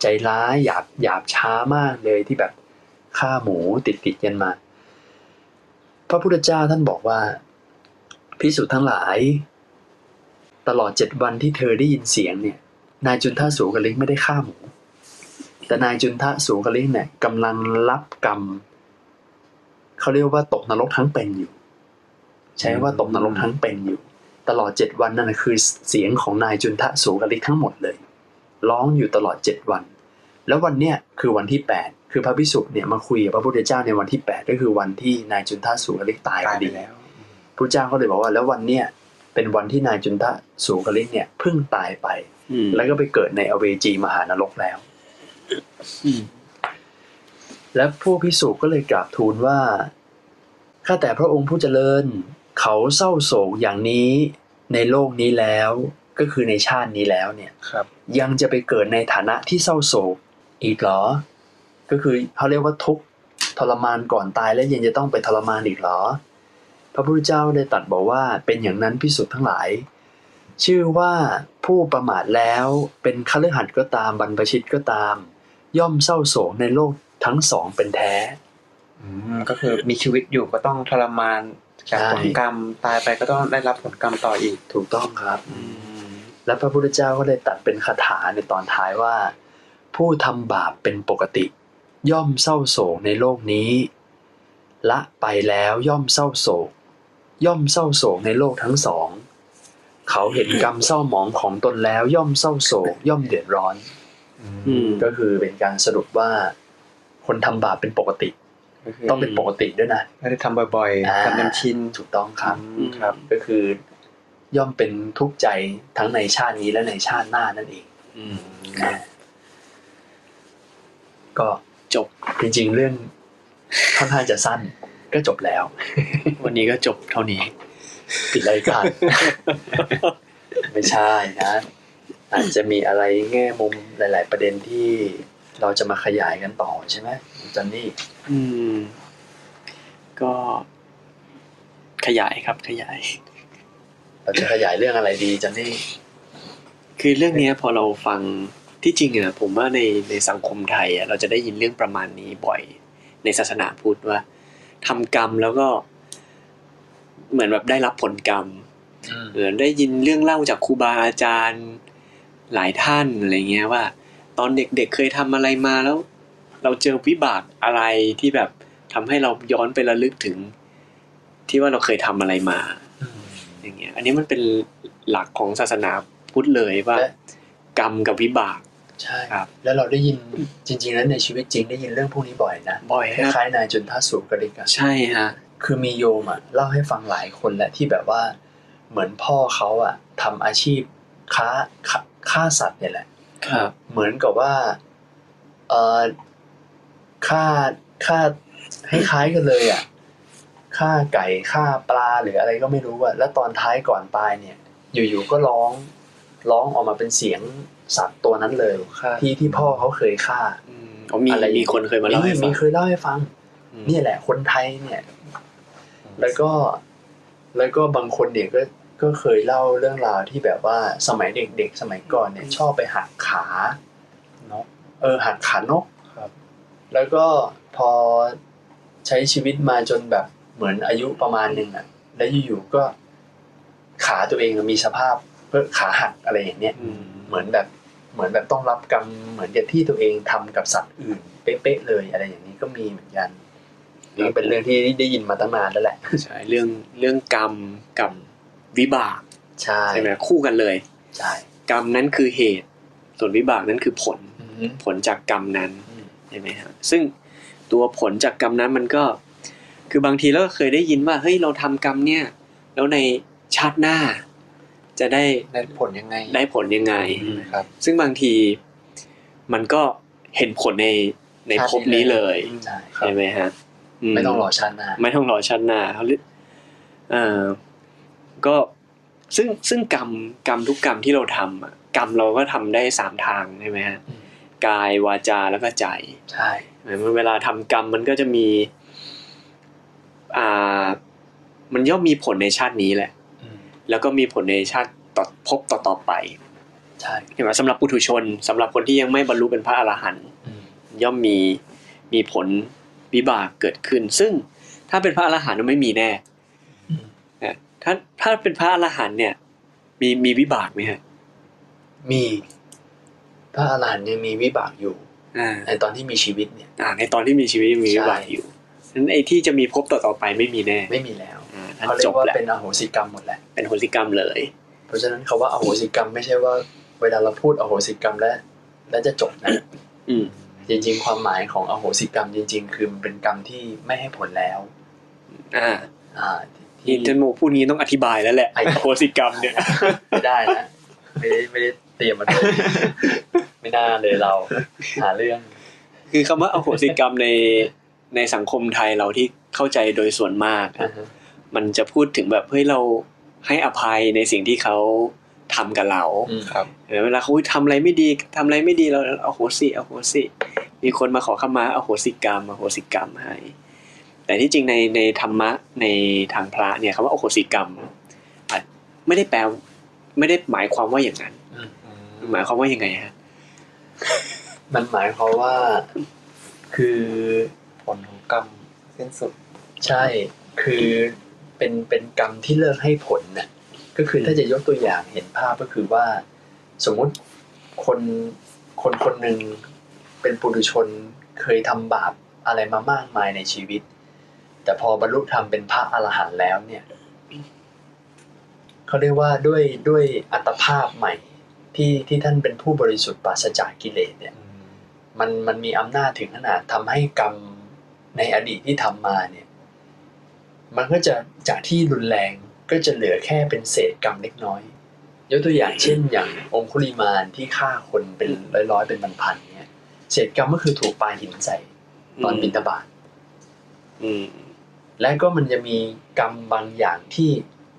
ใจร้ายหยาบหยาบช้ามากเลยที่แบบฆ่าหมูติดติดกันมา พระพุทธเจ้าท่านบอกว่าพิสุทั้งหลาย ตลอดเจ็ดวันที่เธอได้ยินเสียงเนี่ย นายจุนทะสูกลิกไม่ได้ฆ่าหมู แต่นายจุนทะสูกลิกเนี่ยกำลังรับกรรมเขาเรียกว่าตกนรกทั้งเป็นอยู่ ใช้ว่าตกนรกทั้งเป็นอยู่ ตลอดเจ็ดวันนั่นนะคือเสียงของนายจุนทะสูกลิกทั้งหมดเลย ร้องอยู่ตลอดเจ็ดวัน แล้ววันเนี้ยคือวันที่แปดคือพระพิสุเนี่ยมาคุยกับพระพุทธเจ้าในวันที่แปดก็คือวันที่นายจุนทะสูกลิกตายพตายอไปดีแล้วพระเจ้าก็เลยบอกว่า แล้ววันเนี้ยเป็นวันที่นายจุนทะสูกลิกเนี่ยเพิ่งตายไปอืมแล้วก็ไปเกิดในอเวจีมหานรกแล้วอืมและพวกพิสุก็เลยกราบทูลว่าข้าแต่พระองค์ผู้เจริญ เขาเศร้าโศกอย่างนี้ในโลกนี้แล้วก็คือในชาตินี้แล้วเนี่ยครับยังจะไปเกิดในฐานะที่เศร้าโศกอีกเหรอ ก็คือเขาเรียกว่าทุกข์ทรมานก่อนตายแล้วยังจะต้องไปทรมานอีกเหรอ พระพุทธเจ้าได้ตรัดบอกว่าเป็นอย่างนั้นพิสุทธ์ทั้งหลาย ชื่อว่าผู้ประมาทแล้วเป็นคฤหัสถ์ก็ตามบรรพชิตก็ตาม ย่อมเศร้าโศกในโลกทั้งสองเป็นแท้อืมก็คือมีชีวิตอยู่ก็ต้องทรมาน จากใช่ผลกรรมตายไปก็ต้องได้รับผลกรรมต่ออีก ถูกต้องครับอืมและพระพุทธเจ้าก็เลยตัดเป็นคาถาในตอนท้ายว่า ผู้ทำบาปเป็นปกติ ย่อมเศร้าโศกในโลกนี้ ละไปแล้วย่อมเศร้าโศก ย่อมเศร้าโศกในโลกทั้งสอง เขาเห็นกรรมเศร้าหมองของตนแล้วย่อมเศร้าโศก ย่อมเดือดร้อนอืมก็คือเป็นการสรุปว่า คนทำบาปเป็นปกติ ก็คือต้องเป็นปกติด้วยนะไม่ได้ทำบ่อยอ่าๆทำจนชินถูกต้องครับอืมครับ ก็คือย่อมเป็นทุกข์ใจทั้งในชาตินี้และในชาติหน้านั่นเองอืมนะก็จบจริง ๆ เรื่องค่อนข้างจะสั้น ก็จบแล้ว วันนี้ก็จบเท่านี้ปิดรายการไม่ใช่นะอาจจะมีอะไรแง่มุมหลาย ๆ ประเด็นที่เราจะมาขยายกันต่อใช่ไหม จันนี่อืม ก็ขยายครับขยาย เราจะขยายเรื่องอะไรดีจันนี่ คือเรื่องเนี้ยพอเราฟังที่จริงอะผมว่าในในสังคมไทยอะเราจะได้ยินเรื่องประมาณนี้บ่อย ในศาสนาพุทธว่าทำกรรมแล้วก็ เหมือนแบบได้รับผลกรรมเหมือนได้ยินเรื่องเล่าจากครูบาอาจารย์หลายท่านอะไรเงี้ยว่า ตอนเด็กๆเคยทำอะไรมาแล้ว เราเจอวิบากอะไรที่แบบทำให้เราย้อนไประลึกถึง ที่ว่าเราเคยทำอะไรมา อย่างเงี้ย อันนี้มันเป็นหลักของศาสนาพุทธเลยว่าและกรรมกับวิบากใช่ครับ แล้วเราได้ยินจริง ๆ แล้วในชีวิตจริงได้ยินเรื่องพวกนี้บ่อยนะบ่อยคครับล้ายๆนายจุนทัสสุกริกันใช่ฮะคือมีโยมอะเล่าให้ฟังหลายคนแหละที่แบบว่า เหมือนพ่อเขาอะทำอาชีพค้าค้าฆ่าสัตว์เนี่ยแหละครับ เหมือนกับว่าเอ่อ ฆ่าฆ่าให้คล้ายกันเลยอะฆ่าไก่ฆ่าปลาหรืออะไรก็ไม่รู้อะแล้วตอนท้ายก่อนตายเนี่ย อยู่ๆก็ร้องร้องออกมาเป็นเสียงสัตว์ตัวนั้นเลยค่ะที่ที่พ่อเขาเคยฆ่าอืมเขามีอะไรอย่างมีคนเคยมาเล่าให้ฟัมีงเคยเล่าให้ฟังอืมเนี่ยแหละ คนไทยเนี่ย แล้วก็แล้วก็บางคนเนี่ยก็ก็เคยเล่าเรื่องราวที่แบบว่าสมัยเด็กๆสมัยก่อนเนี่ย ชอบไปหักขานกเออหักขานกครับ แล้วก็พอใช้ชีวิตมาจนแบบเหมือนอายุประมาณหนึ่งอะ แล้วอยู่ๆก็ขาตัวเองมีสภาพเพื่อขาหักอะไรอย่างเนี้ยอืมเหมือนแบบเหมือนแบบต้องรับกรรมเหมือนกับที่ตัวเองทำกับสัตว์อื่นเป๊ะๆเลยอะไรอย่างนี้ก็มีเหมือนกันนี่เป็นเรื่องที่ได้ยินมาตั้งนานแล้วแหละใช่เรื่องเรื่องกรรมกับวิบากใช่ใช่ไหมคู่กันเลยใช่กรรมนั้นคือเหตุ ส่วนวิบากนั้นคือผลอืมผลจากกรรมนั้นอืม ใช่ไหมครับซึ่งตัวผลจากกรรมนั้นมันก็ คือบางทีเราก็เคยได้ยินว่าเฮ้ยเราทำกรรมเนี่ย แล้วในชาติหน้า จะได้ได้ผลยังไง ได้ผลยังไงครับ ซึ่งบางทีมันก็เห็นผลในในชาติภพนี้เลยใช่ใช่ไหมฮะไม่ต้องรอชาติหน้าไม่ต้องรอชาติหน้าเขาเรียกเอ่อก็ซึ่งซึ่งกรรมกรรมทุกกรรมที่เราทำอะกรรมเราก็ทำได้สามทางใช่ไหมฮะอืม กายวาจาแล้วก็ใจ ใช่เหมือนเวลาทำกรรมมันก็จะมี อ่า มันย่อมมีผลในชาตินี้แหละอืมแล้วก็มีผลในชาติต่อภพต่อต่อๆไปใช่เห็นไหมสำหรับปุถุชนสำหรับคนที่ยังไม่บรรลุเป็นพระอรหันต์อืมย่อมมีมีผลวิบากเกิดขึ้น ซึ่งถ้าเป็นพระอรหันต์ไม่มีแน่อืมนะถ้าถ้าเป็นพระอรหันต์เนี่ย มีมีวิบากไหมฮะมี พระอรหันต์ยังมีวิบากอยู่อ่าในตอนที่มีชีวิตเนี่ยอ่าในตอนที่มีชีวิตยังมีวิบากใช่อยู่นั้นไอ้ที่จะมีภพต่อต่อๆไปไม่มีแน่ ไม่มีแล้วอ่าท่านเขาเรีจยบกว่าแหละเป็นอโหสิกรรมหมดแหละเป็นโหสิกรรมเลย เพราะฉะนั้นคาว่าอโหสิกรรมไม่ใช่ว่า เวลาเราพูดอโหสิกรรมแล้ว แล้วจะจบนะอืมจริง ๆ ความหมายของอโหสิกรรมจริง ๆ คือมันเป็นกรรมที่ไม่ให้ผลแล้ว อ่า อ่าที่ท่านโมพูดนี้ต้องอธิบายแล้วแหละไอ้โหสิกรรมเนี่ยไม่ได้นะไม่ได้ไม่ได้ เตรียมมาด้วยไม่น่าเลยเรา หาเรื่อง คือคำว่าอโหสิกรรมในในสังคมไทยเราที่เข้าใจโดยส่วนมากอะมันจะพูดถึงแบบเฮ้ยเราให้อภัยในสิ่งที่เขาทำกับเราอืมครับเออเวลาเขาทำอะไรไม่ดีทำอะไรไม่ดีเราเอาโหสิเอาโหสิมีคนมาขอขมาเอาโหสิกรรมเอาโหสิกรรมให้ แต่ที่จริงในในธรรมะในทางพระเนี่ยคำว่าอโหสิกรรมอาจไม่ได้แปลไม่ได้หมายความว่าอย่างนั้น หมายความว่ายังไงฮะมันหมายความว่า คือผลของกรรมสิ้นสุด ใช่ คือเป็นเป็นกรรมที่เลิกให้ผลน่ะก็คือถ้าจะยกตัวอย่างเห็นภาพก็คือว่า สมมุติคนคนคนหนึ่งเป็นปุถุชนเคยทำบาปอะไรมามากมายในชีวิต แต่พอบรรลุธรรมเป็นพระอรหันต์แล้วเนี่ยเขาเรียกว่าด้วยด้วยอัตภาพใหม่ ที่ที่ท่านเป็นผู้บริสุทธิ์ปราศจากกิเลสเนี่ยมันมันมีอำนาจถึงขนาดทำให้กรรมในอดีตที่ทำมาเนี่ยมันก็จะจากที่รุนแรงก็จะเหลือแค่เป็นเศษกรรมเล็กน้อยยกตัวอย่างเช่น อย่างองคุลิมานที่ฆ่าคนเป็นร้อยๆเป็นพันๆเนี่ยเศษกรรมก็คือถูกปาหินใส่ตอนบิณฑบาตอืมและก็มันจะมีกรรมบางอย่างที่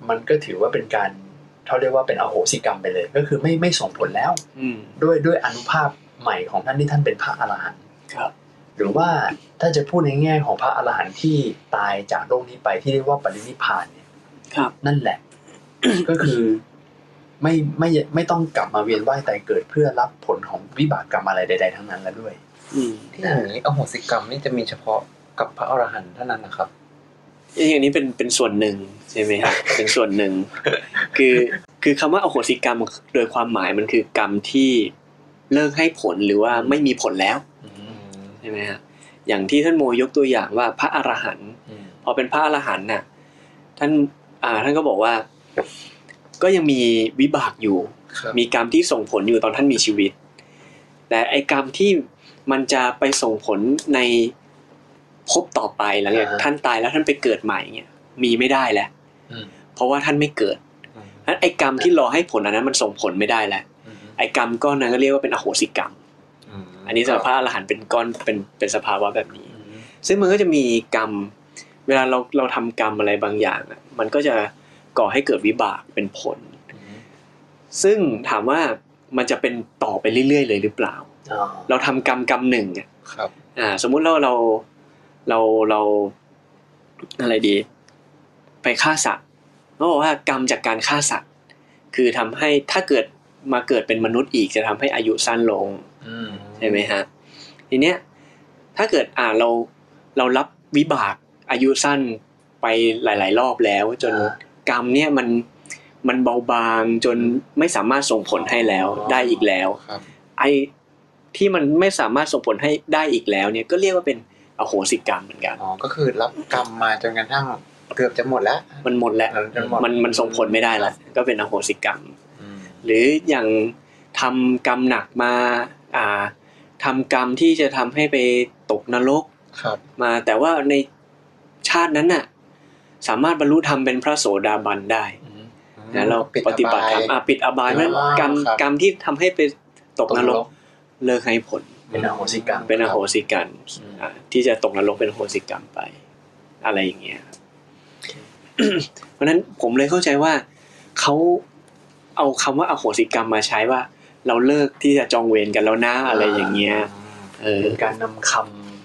มันก็ถือว่าเป็นการ เขาเรียกว่าเป็นอโหสิกรรมไปเลย ก็คือไม่ไม่ส่งผลแล้วอืมด้วยด้วยอนุภาพใหม่ของท่านที่ท่านเป็นพระอรหันต์ครับ หรือว่าถ้าจะพูดในแง่ของพระอรหันต์ที่ตายจากโลกนี้ไปที่เรียกว่าปรินิพพานเนี่ยครับ นั่นแหละ ก็คือไม่ไม่ไม่ต้องกลับมาเวียนว่ายตายเกิดเพื่อรับผลของวิบากกรรมอะไรใด ๆ ทั้งนั้นแล้วด้วยอืมที่อย่างนี้อโหสิกรรมนี่จะมีเฉพาะกับพระอรหันต์เท่านั้นนะครับ อย่างนี้เป็นเป็นส่วนหนึ่งใช่ไหมครับเป็นส่วนหนึ่ง คือคือคำว่าอโหสิกรรมโดยความหมายมันคือกรรมที่เลิกให้ผลหรือว่าไม่มีผลแล้วใช่ไหมฮะอย่างที่ท่านโมยกตัวอย่างว่าพระอรหันต์พอเป็นพระอรหันต์น่ะท่านอ่าท่านก็บอกว่า ก็ยังมีวิบากอยู่ครับมีกรรมที่ส่งผลอยู่ตอนท่านมีชีวิต แต่ไอ้กรรมที่มันจะไปส่งผลใน ภพต่อไปหลังจากอ่าท่านตายแล้วท่านไปเกิดใหม่เนี่ยมีไม่ได้แล้วอืมเพราะว่าท่านไม่เกิดนั้นไอ้กรรมที่รอให้ผลอันนั้นมันส่งผลไม่ได้แล้วไอ้กรรมก้อนนั้นก็เรียกว่าเป็นอโหสิกรรม อันนี้สำหรับพระอรหันต์เป็นก้อนเป็นเป็นสภาวะแบบนี้ ซึ่งมันก็จะมีกรรม เวลาเราเราทำกรรมอะไรบางอย่างอะมันก็จะก่อให้เกิดวิบากเป็นผล ซึ่งถามว่ามันจะเป็นต่อไปเรื่อยๆเลยหรือเปล่าอ๋อเราทำกรรมกรรมหนึ่งอะครับอ่าสมมุติเราเรา เราเราอะไรดี ไปฆ่าสัตว์เขาบอกว่ากรรมจากการฆ่าสัตว์คือทำให้ถ้าเกิดมาเกิดเป็นมนุษย์อีกจะทำให้อายุสั้นลงใช่ไหมฮะทีเนี้ยถ้าเกิดอ่าเราเรารับวิบากอายุสั้นไปหลาย ๆ รอบแล้ว จนอ่ากรรมเนี่ยมันมันเบาบางจนไม่สามารถส่งผลให้แล้วอ๋อได้อีกแล้วครับไอ้ที่มันไม่สามารถส่งผลให้ได้อีกแล้ว เนี่ยก็เรียกว่าเป็น อโหสิกรรมเหมือนกันอ๋อก็คือรับกรรมมาจนกระทั่งเกือบจะหมดแล้ว มันหมดแล้วมันจะหมดมันมันส่งผลไม่ได้แล้วก็เป็นอโหสิกรรมอืมหรืออย่างทำกรรมหนักมาอ่าทำกรรมที่จะทำให้ไปตกนรกครับ มาแต่ว่าในชาตินั้นน่ะ สามารถบรรลุธรรมเป็นพระโสดาบันได้นะเราปิดปฏิบัติธรรมอบายอะปิดอบายเพราะฉะนั้นอ่ากรรมครับกรรมที่ทำให้ไปตกนรกเลิกให้ผล เป็นอโหสิกรรมเป็นอโหสิกรรมอืมอะที่จะตกนรกเป็นอโหสิกรรมไป อะไรอย่างเงี้ยเพราะฉะนั้นผมเลยเข้าใจว่าเขาเอาคำว่าอโหสิกรรมมาใช้ว่า เราเลิกที่จะจองเวรกันแล้วนะอะไรอย่างเงี้ยเออเป็นการนำค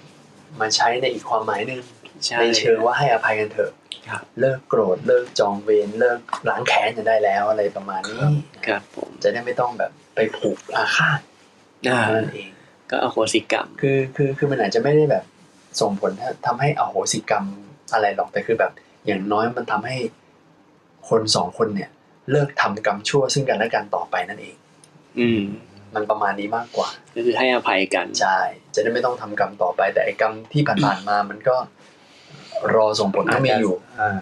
ำมาใช้ในอีกความหมายหนึ่งใช่ในเชิงว่าให้อภัยกันเถอะครับเลิกโกรธเลิกจองเวรเลิกล้างแค้นกันได้แล้วอะไรประมาณนี้ครับผมจะได้ไม่ต้องแบบไปผูกอาฆาตอ่าเท่านั้นเอง ก็อโหสิกรรม คือคือคือมันอาจจะไม่ได้แบบส่งผลทำให้อโหสิกรรมอะไรหรอกแต่คือแบบ อย่างน้อยมันทำให้คนสองคนเนี่ย เลิกทำกรรมชั่วซึ่งกันและกันต่อไปนั่นเอง อืม มันประมาณนี้มากกว่า ก็คือให้อภัยกันใช่จะได้ไม่ต้องทำกรรมต่อไป แต่ไอ้กรรมที่ผ่านๆมามันก็รอส่งผลก็มีอยู่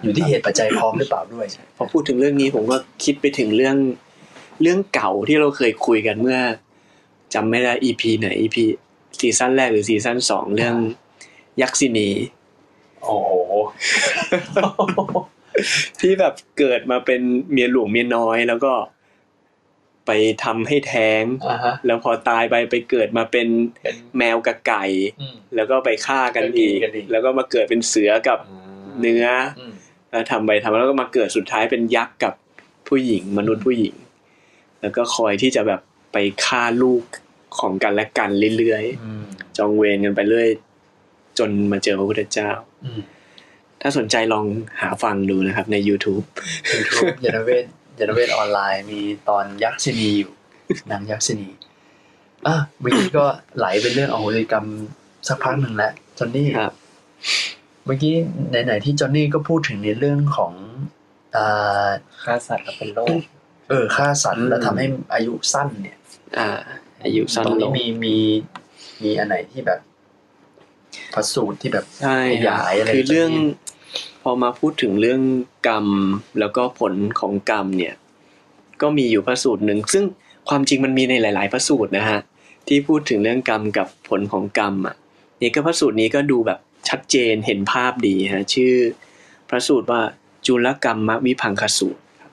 อยู่ที่เหตุปัจจัยพร้อมหรือเปล่าด้วยพอพูดถึงเรื่องนี้ผมก็คิดไปถึงเรื่อง เรื่องเก่าที่เราเคยคุยกันเมื่อ จำไม่ได้ EP ไหน EP ซีซั่นแรกหรือซีซั่นสองเรื่องยักษินี โอ้โหที่แบบเกิดมาเป็นเมียหลวงเมียน้อย แล้วก็ไปทำให้แท้งอ่าฮะแล้วพอตายไปไปเกิดมาเป็นเป็นแมวกับไก่อืมแล้วก็ไปฆ่ากันอีกไปกินกันอีก แล้วก็มาเกิดเป็นเสือกับเนื้ออืมแล้วทำไปทำแล้วก็มาเกิดสุดท้ายเป็นยักษ์กับผู้หญิง มนุษย์ผู้หญิง แล้วก็คอยที่จะแบบ ไปฆ่าลูกของกันและกันเรื่อยอืมๆจองเวรกันไปเรื่อย จนมาเจอพระพุทธเจ้าอืมถ้าสนใจลองหาฟังดูนะครับ ใน YouTube ยูทูบยานเวทยานเวทออนไลน์มีตอนยักษินีอยู่นางยักษินีอะเมื่อกี้ก็ไหลเป็นเรื่องอโหสิกรรมสักพักหนึ่งแล้วจอนนี่ครับ เมื่อกี้ไหนๆที่จอนนี่ก็พูดถึงในเรื่องของอ่าฆ่าสัตว์แล้วเป็นโรคเออฆ่าสัตอืว์มแล้วทำให้อายุสั้นเนี่ย อ่า อายุสั้นตรงลนี้งมีมีมีอันไหนที่แบบพระสูตรที่แบบ ใช่ขยายอะไรคือเรื่องจนนี่พอมาพูดถึงเรื่องกรรมแล้วก็ผลของกรรมเนี่ย ก็มีอยู่พระสูตรหนึ่ง ซึ่งความจริงมันมีในหลาย ๆ พระสูตรนะฮะ ที่พูดถึงเรื่องกรรมกับผลของกรรมอะนี่ก็พระสูตรนี้ก็ดูแบบชัดเจนเห็นภาพดีฮะชื่อ พระสูตรว่าจุลกรรมวิพังคสูตรครับ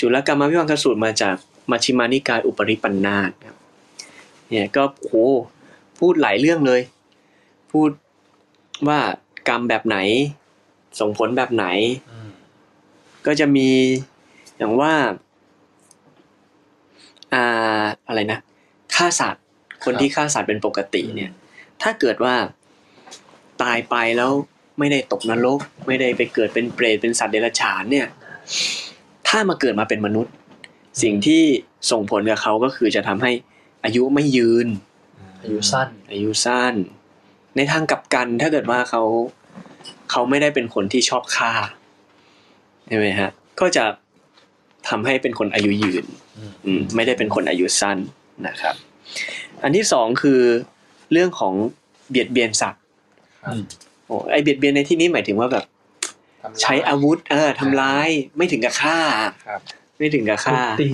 จุลกรรมวิพังคสูตรมาจาก มัชฌิมานิกายอุปริปันธาสครับเนี่ยก็โหพูดหลายเรื่องเลย พูดว่ากรรมแบบไหน ส่งผลแบบไหนอืมก็จะมีอย่างว่าอ่าอะไรนะฆ่าสัตว์คนที่ฆ่าสัตว์เป็นปกติเนี่ย ถ้าเกิดว่าตายไปแล้วไม่ได้ตกนรก ไม่ได้ไปเกิดเป็นเปรตเป็นสัตว์เดรัจฉานเนี่ย ถ้ามาเกิดมาเป็นมนุษย์ สิ่งที่ส่งผลกับเขาก็คือจะทำให้อายุไม่ยืน อายุสั้น อายุสั้น ในทางกลับกันถ้าเกิดว่าเขาเขาไม่ได้เป็นคนที่ชอบฆ่าใช่ไหมฮะก็จะทำให้เป็นคนอายุยืนอืมอืมไม่ได้เป็นคนอายุสั้นนะครับ อันที่สองคือเรื่องของเบียดเบียนสัตว์ครับโอ้ไอเบียดเบียนในที่นี้หมายถึงว่าแบบทำร้ยใช้อาวุธเออทำร้ายไม่ถึงกับฆ่าครับ ไม่ถึงกับทุฆ่าบตี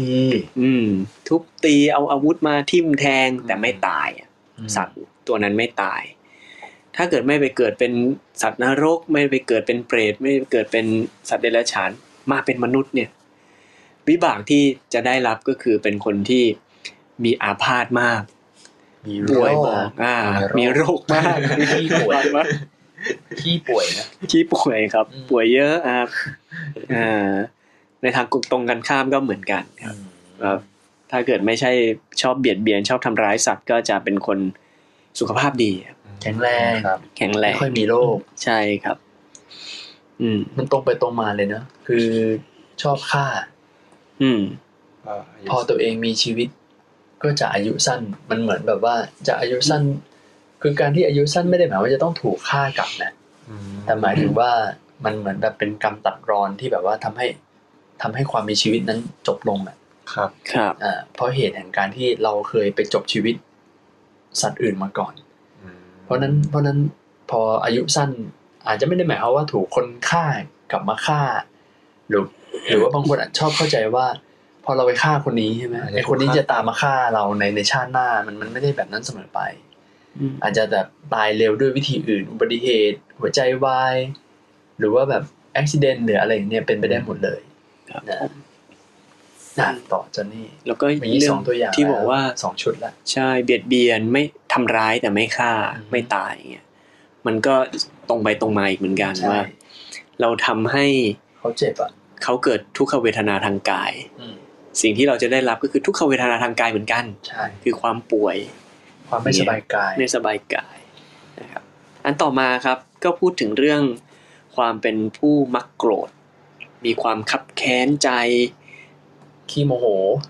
อืม ทุบตีเอาอาวุธมาทิ่มแทงแต่ไม่ตายอะอืมสัตว์ตัวนั้นไม่ตาย ถ้าเกิดไม่ไปเกิดเป็นสัตว์นรก ไม่ไปเกิดเป็นเปรตไม่ไปเกิดเป็นสัตว์เดรัจฉาน มาเป็นมนุษย์เนี่ย วิบากที่จะได้รับก็คือเป็นคนที่มีอาพาธมาก มีป่วยโรคบอกอ่า มีมีโรโรคคมากขี้ป่วยมากขี้ป่วยนะขี้ป่วยครับอืมป่วยเยอะครับอ่า ในทางตรงกันข้ามก็เหมือนกันครับครับถ้าเกิดไม่ใช่ชอบเบียดเบียนชอบทำร้ายสัตว์ก็จะเป็นคนสุขภาพดีครับแข็งแรงครับ แข็งแรไม่งค่อยมีโรคใช่ครับ อืม มันตรงไปตรงมาเลยเนอะคือชอบฆ่า อืมก็ายุพอตัวเองมีชีวิต ก็จะอายุสั้น มันเหมือนแบบว่า จะอายุสั้น คือการที่อายุสั้นไม่ได้หมายว่าจะต้องถูกฆ่ากลับนะอืมแต่หมายถึงว่ามันเหมือนแบบเป็นกรรมตัดรอนที่แบบว่าทำให้ ทำให้ความมีชีวิตนั้นจบลงอะครับ ครับอ่าเพราะเหตุแห่งการที่เราเคยไปจบชีวิต สัตว์อื่นมาก่อนอืมเพราะนั้นเพราะนั้นพออายุสั้นอาจจะไม่ได้หมายความว่าถูกคนฆ่ากลับมาฆ่า หรือหรือว่าบางคนอาจชอบเข้าใจว่า พอเราไปฆ่าคนนี้ใช่ไหมไอคนนี้จะตามมาฆ่าเราในในชาติหน้ามันมันไม่ได้แบบนั้นเสมอไปอืมอาจจะแบบตายเร็วด้วยวิธีอื่น อุบัติเหตุ หัวใจวาย หรือว่าแบบอุบิเหตุหรืออะไรอย่างเนี้ยเป็นไปได้หมดเลย ครับนะผมอะต่อจอนนี่แล้วก็มีเรื่สองตัวอย่างที่บอกว่าสองชุดละใช่เบียดเบียนไม่ทำร้ายแต่ไม่ฆ่าอืมไม่ตายอย่างเงี้ยมันก็ตรงไปตรงมาอีกเหมือนกันใช่ว่า เราทำให้เขาเจ็บอะเขาเกิดทุกขเวทนาทางกายอืมสิ่งที่เราจะได้รับก็คือทุกขเวทนาทางกายเหมือนกันใช่คือความป่วย ความไม่สบายกายไม่สบายกายนะครับอันต่อมาครับก็พูดถึงเรื่องความเป็นผู้มักโกรธ มีความคับแค้นใจขี้โมโห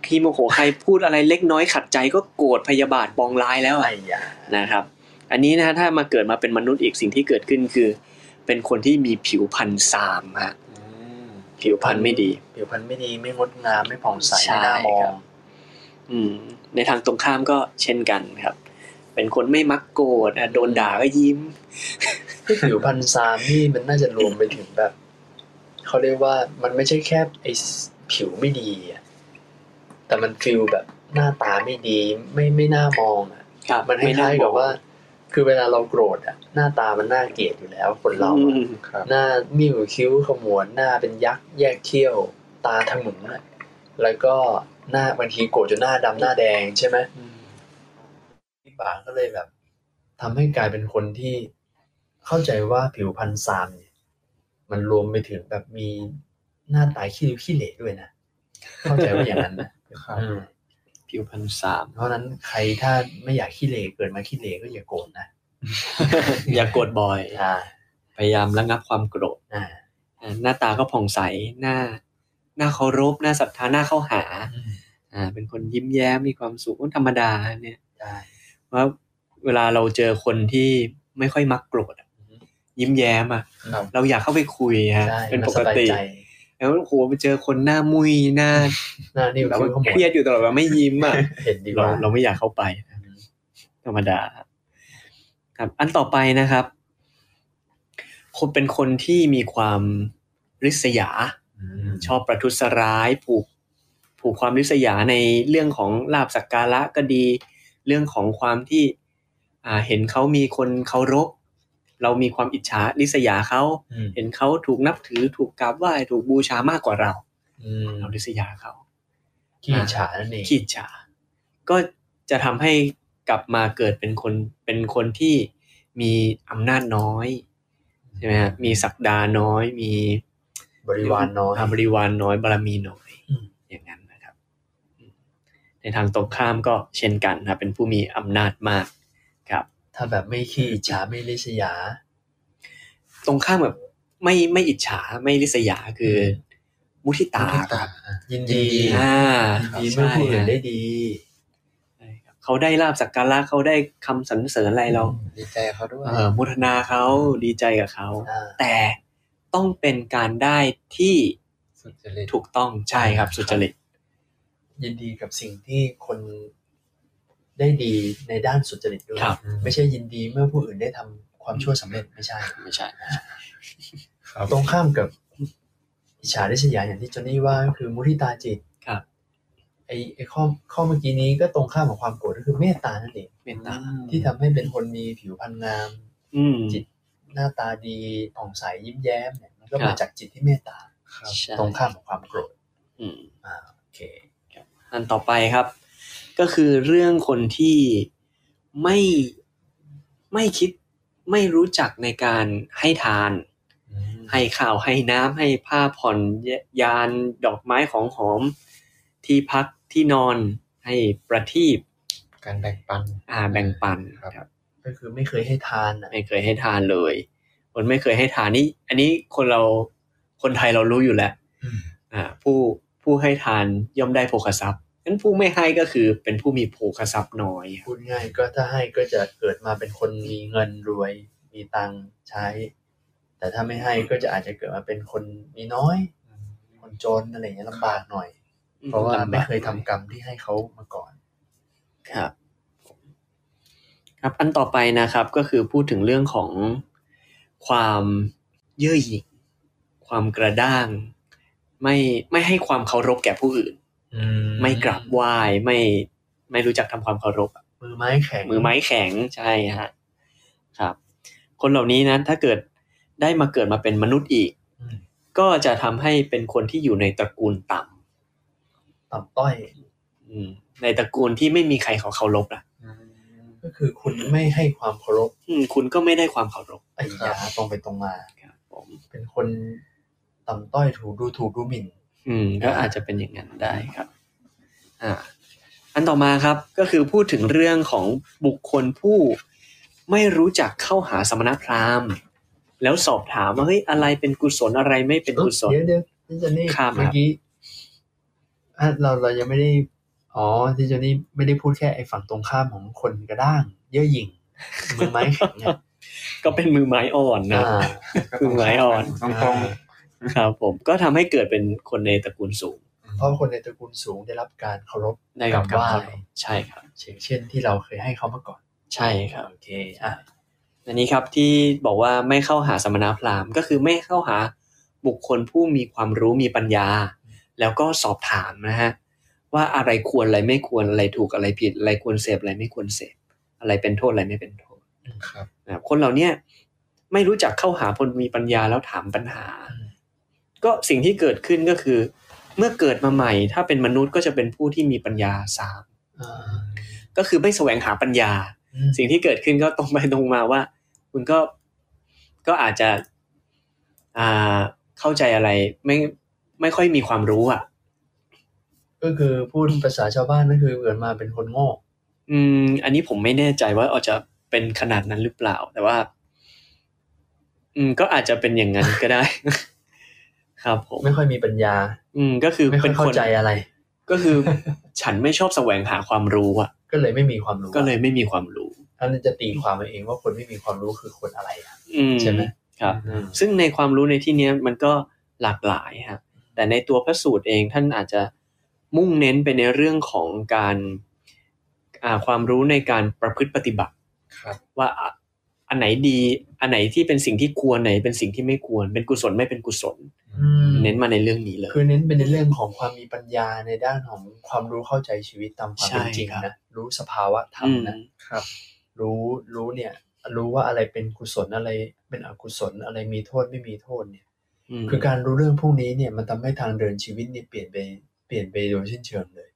ขี้โมโหใครพูดอะไรเล็กน้อยขัดใจก็โกรธพยาบาทปองร้ายแล้วไอ้อะยานะครับ อันนี้นะถ้ามาเกิดมาเป็นมนุษย์อีกสิ่งที่เกิดขึ้นคือ เป็นคนที่มีผิวพรรณซามฮะอืมผิวพรรณไม่ดี ผิวพรรณไม่ดีไม่งดงามไม่ผ่องใสใช่ไม่น่ามอครังบอืมในทางตรงข้ามก็เช่นกันครับ เป็นคนไม่มักโกรธอะโดนด่าก็ยิ้มที่ผิวพรรณซามนี่มันน่าจะรวมไปถึงแบบ เขาเรียกว่ามันไม่ใช่แค่ไอ้ผิวไม่ดีอะแต่มันฟิลแบบหน้าตาไม่ดี ไม่ไม่น่ามองอะครับมันคล้ายๆกับว่า คือเวลาเราโกรธอะ หน้าตามันน่าเกลียดอยู่แล้ว คนเราอือะมครับหน้านิ่วคิ้วขมวดหน้าเป็นยักษ์แยกเขี้ยว ตาทะมึงอะแล้วก็หน้าบางทีโกรธจนหน้าดำหน้าแดงใช่ไหมพี่บางก็เลยแบบทำให้กลายเป็นคนที่เข้าใจว่าผิวพรรณซามเนี่ย มันรวมไปถึงแบบมีหน้าตาขี้ริ้วขี้เหร่ด้วยนะ เข้าใจว่าอย่างนั้นนะครับอืมผิวพรรณสาม เพราะฉะนั้นใครถ้าไม่อยากขี้เหร่เกิดมาขี้เหร่ก็อย่าโกรธนะ อย่าโกรธบ่อยอ่าพยายามระงับความโกรธอ่าอ่าหน้าตาก็ผ่องใสหน้า หน้าเคารพหน้าศรัทธาหน้าเข้าหา อ่า เป็นคนยิ้มแย้มมีความสุขธรรมดาเนี่ยได้ว่าเวลาเราเจอคนที่ไม่ค่อยมักโกรธอะอือฮึ ยิ้มแย้มอะครับเราอยากเข้าไปคุยฮะใช่เป็นมัปสกบายติใจแล้วโอ้โหไปเจอคนหน้ามุยหน้าหน้านิ่วแบบคิ้ว่าวขมวเคดรียดอยู่ตลอดเวลาไม่ยิ้มอะเห็นดีกเราว่าเราไม่อยากเข้าไปนะธรรมดา ครับ อันต่อไปนะครับคนเป็นคนที่มีความริษยา ชอบประทุษร้ายผูกผูกความริษยาในเรื่องของลาบสักการะก็ดี เรื่องของความที่อ่าเห็นเขามีคนเคารพ เรามีความอิจฉาริษยาเขาอืมเห็นเขาถูกนับถือถูกกราบไหว้ถูกบูชามากกว่าเราอืมเราริษยาเขาขี้อิจฉานั่นเองขีดฉาก็จะทำให้กลับมาเกิดเป็นคนเป็นคนที่มีอำนาจน้อยใช่ไหมฮะมีศักดาน้อย มีบริวารน้อยบริวารน้อยบารมีน้อยอืมอย่างนั้นนะครับอืมในทางตรงข้ามก็เช่นกันครับเป็นผู้มีอำนาจมากครับ ถ้าแบบไม่ขี้อิจฉาไม่ริษยา ตรงข้ามแบบไม่ไม่อิจฉาไม่ริษยาคือมุทิตามุทิตาครับยินดีอ่ายินดีเมื่อผู้อื่นได้ดีใช่ครับเขาได้ลาบสักการะเขาได้คำสรรเสริญอะไรเรา ดีใจเขาด้วยเออมุทนาเขาดีใจกับเขาอ่าแต่ต้องเป็นการได้ที่สุจริตถูกต้องใช่ครับสุจริต ยินดีกับสิ่งที่คน ได้ดีในด้านสุจริตด้วย ครับ ไม่ใช่ยินดีเมื่อผู้อื่นได้ทำความชั่วสำเร็จไม่ใช่ ไม่ใช่ ครับ ตรงข้ามกับอิจฉาริษยาอย่างที่จอนนี่ว่าก็คือมุทิตาจิตครับ ไอไอข้อข้อเมื่อกี้นี้ก็ตรงข้ามกับความโกรธก็คือเมตตานั่นเองเมตตาที่ทำให้เป็นคนมีผิวพรรณงาม อืม จิต หน้าตาดีผ่องใสยิ้มแย้มเนี่ยมันก็ครัมาบ จากจิตที่เมตตาครับใช่ตรงข้ามกับความโกรธอืมอ่าโอเค อันต่อไปครับ ก็คือเรื่องคนที่ไม่ไม่คิดไม่รู้จักในการให้ทาน ให้ข้าวให้น้ำให้ผ้าผ่อนยานดอกไม้ของหอม ที่พักที่นอนให้ประทีปการแบ่งปัน อ่าแบ่งปันครับครับก็คือไม่เคยให้ทานอะไม่เคยให้ทานเลย คนไม่เคยให้ทานนี่อันนี้คนเราคนไทยเรารู้อยู่แล้วอ่าผู้ผู้ให้ทานย่อมได้โภคทรัพย์ งั้นผู้ไม่ให้ก็คือเป็นผู้มีโภคทรัพย์น้อยพูดง่ายก็ถ้าให้ก็จะเกิดมาเป็นคนมีเงินรวย มีตังค์ใช้ แต่ถ้าไม่ให้ก็จะอาจจะเกิดมาเป็นคนมีน้อย คนจนอะไรอย่างเงี้ยลำบากหน่อย เพราะว่าไม่เคยทำกรรมที่ให้เขามาก่อน ครับ ครับอันต่อไปนะครับ ก็คือพูดถึงเรื่องของความเย่อหยิ่งความกระด้าง ไม่ไม่ให้ความเคารพแก่ผู้อื่น ไม่กราบไหว้ไม่ไม่รู้จักทำความเคารพมือไม้แข็งมือไม้แข็งใช่ฮะครับ คนเหล่านี้นะถ้าเกิดได้มาเกิดมาเป็นมนุษย์อีกอืมก็จะทำให้เป็นคนที่อยู่ในตระกูลต่ำต่ำต้อยอืมในตระกูลที่ไม่มีใครเขาเคารพนะก็คือคุณไม่ให้ความเคารพอืมคุณก็ไม่ได้ความเคารพไอ้ยาตรงไปตรงมาครับผมเป็นคนต่ำต้อยถูกดูถูกดูหมิ่น อืม ก็อาจจะเป็นอย่างนั้นได้ครับ อ่า อันต่อมาครับ ก็คือพูดถึงเรื่องของบุคคลผู้ไม่รู้จักเข้าหาสมณพราหมณ์ แล้วสอบถามว่าเฮ้ยอะไรเป็นกุศลอะไรไม่เป็นกุศลเดี๋ยวเดี๋ยวที่เจนนี่ข้ามครับเมื่อกี้อะเราเรายังไม่ได้ อ๋อที่เจนนี่ไม่ได้พูดแค่ไอ้ฝั่งตรงข้ามของคนกระด้าง เย่อหยิ่งมือไม้แข็งเนี่ยก็เป็นมือไม้อ่อนนะอ่าคือไม้อ่อนตรงตรง ครับผมก็ทำให้เกิดเป็นคนในตระกูลสูง เพราะคนในตระกูลสูงได้รับการเคารพได้รับกราบไหว้การเคารพใช่ครับเช่นเช่นที่เราเคยให้เขามาก่อน ใช่ครับโอเคอะอันนี้ครับที่บอกว่าไม่เข้าหาสมณพราหมณ์ก็คือไม่เข้าหาบุคคลผู้มีความรู้มีปัญญา แล้วก็สอบถามนะฮะว่าอะไรควรอะไรไม่ควรอะไรถูกอะไรผิด อะไรควรเสพอะไรไม่ควรเสพอะไรเป็นโทษอะไรไม่เป็นโทษครับนะครับคนเหล่าเนี้ยไม่รู้จักเข้าหาคนมีปัญญาแล้วถามปัญหา ก็สิ่งที่เกิดขึ้นก็คือ เมื่อเกิดมาใหม่ ถ้าเป็นมนุษย์ก็จะเป็นผู้ที่มีปัญญาสามอ่าก็คือไม่แสวงหาปัญญาอืมสิ่งที่เกิดขึ้นก็ตรงไปตรงมาว่า คุณก็ก็อาจจะอ่าเข้าใจอะไรไม่ไม่ค่อยมีความรู้อะ ก็คือพูดภาษาชาวบ้านก็คือเกิดมาเป็นคนโง่อืม อันนี้ผมไม่แน่ใจว่าอาจจะเป็นขนาดนั้นหรือเปล่า แต่ว่า อืม ก็อาจจะเป็นอย่างนั้นก็ได้ ครับผมไม่ค่อยมีปัญญา อืมก็คือไม่ค่เป็อยนเข้าคนใจอะไร ก็คือ ฉันไม่ชอบแสวงหาความรู้อะ ก็เลยไม่มีความรู้ ก็เลยไม่มีความรู้ท่านจะตีความมาเองว่าคนไม่มีความรู้คือคนอะไรอะอืมใช่ไหมครับอืมซึ่งในความรู้ในที่เนี้ยมันก็หลากหลายฮะแต่ในตัวพระสูตรเองท่านอาจจะมุ่งเน้นไปในเรื่องของการอ่าความรู้ในการประพฤติปฏิบัติครับว่าอะอันไหนดี อันไหนที่เป็นสิ่งที่ควรไหนเป็นสิ่งที่ไม่ควร เป็นกุศลไม่เป็นกุศลอืม เน้นมาในเรื่องนี้เลย คือเน้นเป็นในเรื่องของความมีปัญญาในด้านของความรู้เข้าใจชีวิตตามความเป็นจริงใช่ครับนะรู้สภาวะธรรมอืมนะครับ รู้รู้เนี่ย รู้ว่าอะไรเป็นกุศลอะไร เป็นอกุศลอะไรมีโทษไม่มีโทษเนี่ยมคือการรู้เรื่องพวกนี้เนี่ยมันทำให้ทางเดินชีวิตเนี่ยเปลี่ยนไปเปลี่ยนไปโดยสิ้นเชิงเลย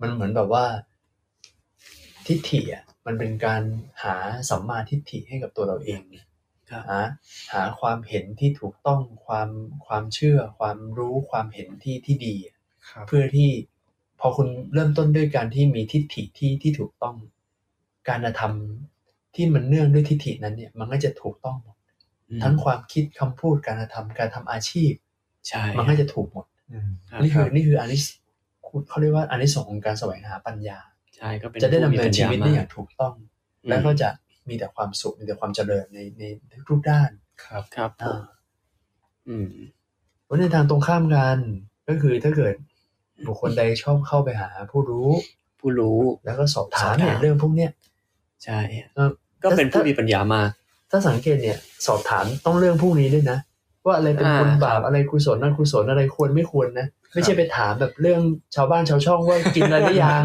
มันเหมือนแบบว่า ทิฏฐิอะมันเป็นการหาสัมมาทิฏฐิให้กับตัวเราเองเนี่ยครับ หาหาความเห็นที่ถูกต้องความความเชื่อ ความรู้ความเห็นที่ที่ดีอะครับเพื่อที่พอคุณเริ่มต้นด้วยการที่มีทิฏฐิที่ที่ถูกต้อง การกระทำที่มันเนื่องด้วยทิฏฐินั้นเนี่ย มันก็จะถูกต้องหมดทั้งความคิดคำพูดการกระทำการทำอาชีพใช่มันก็จะถูกหมดรับนี่คือรับนี่คืออันนี้เขาเรียกว่าอันนี้ส่งส์ของการแสวงหาปัญญาใช่ก็เป็นจะได้ดำผู้มีเนินปัญชีญาวิตได้มอย่างถูกต้องอืมแล้วก็จะ มีแต่ความสุขมีแต่ความเจริญในในทุกด้านครับครับผมอ่าอืมเพราะในทางตรงข้ามกันก็คือถ้าเกิดบุคคลใดชอบเข้าไปหา ผู้รู้ ผู้รู้แล้วก็สอบถามสอบถามเนี่ยเรื่องพวกเนี้ยใช่เออก็เป็นผู้มีปัญญามากถ้าสังเกตเนี่ย สอบถามต้องเรื่องพวกนี้ด้วยนะว่าอะไรเป็นอ่าบุญบาปอะไรกุศลนั่นกุศลอะไรควรไม่ควรนะไม่ใช่ไปถามแบบเรื่องชาวบ้านชาวช่องว่ากินอะไรหรือยัง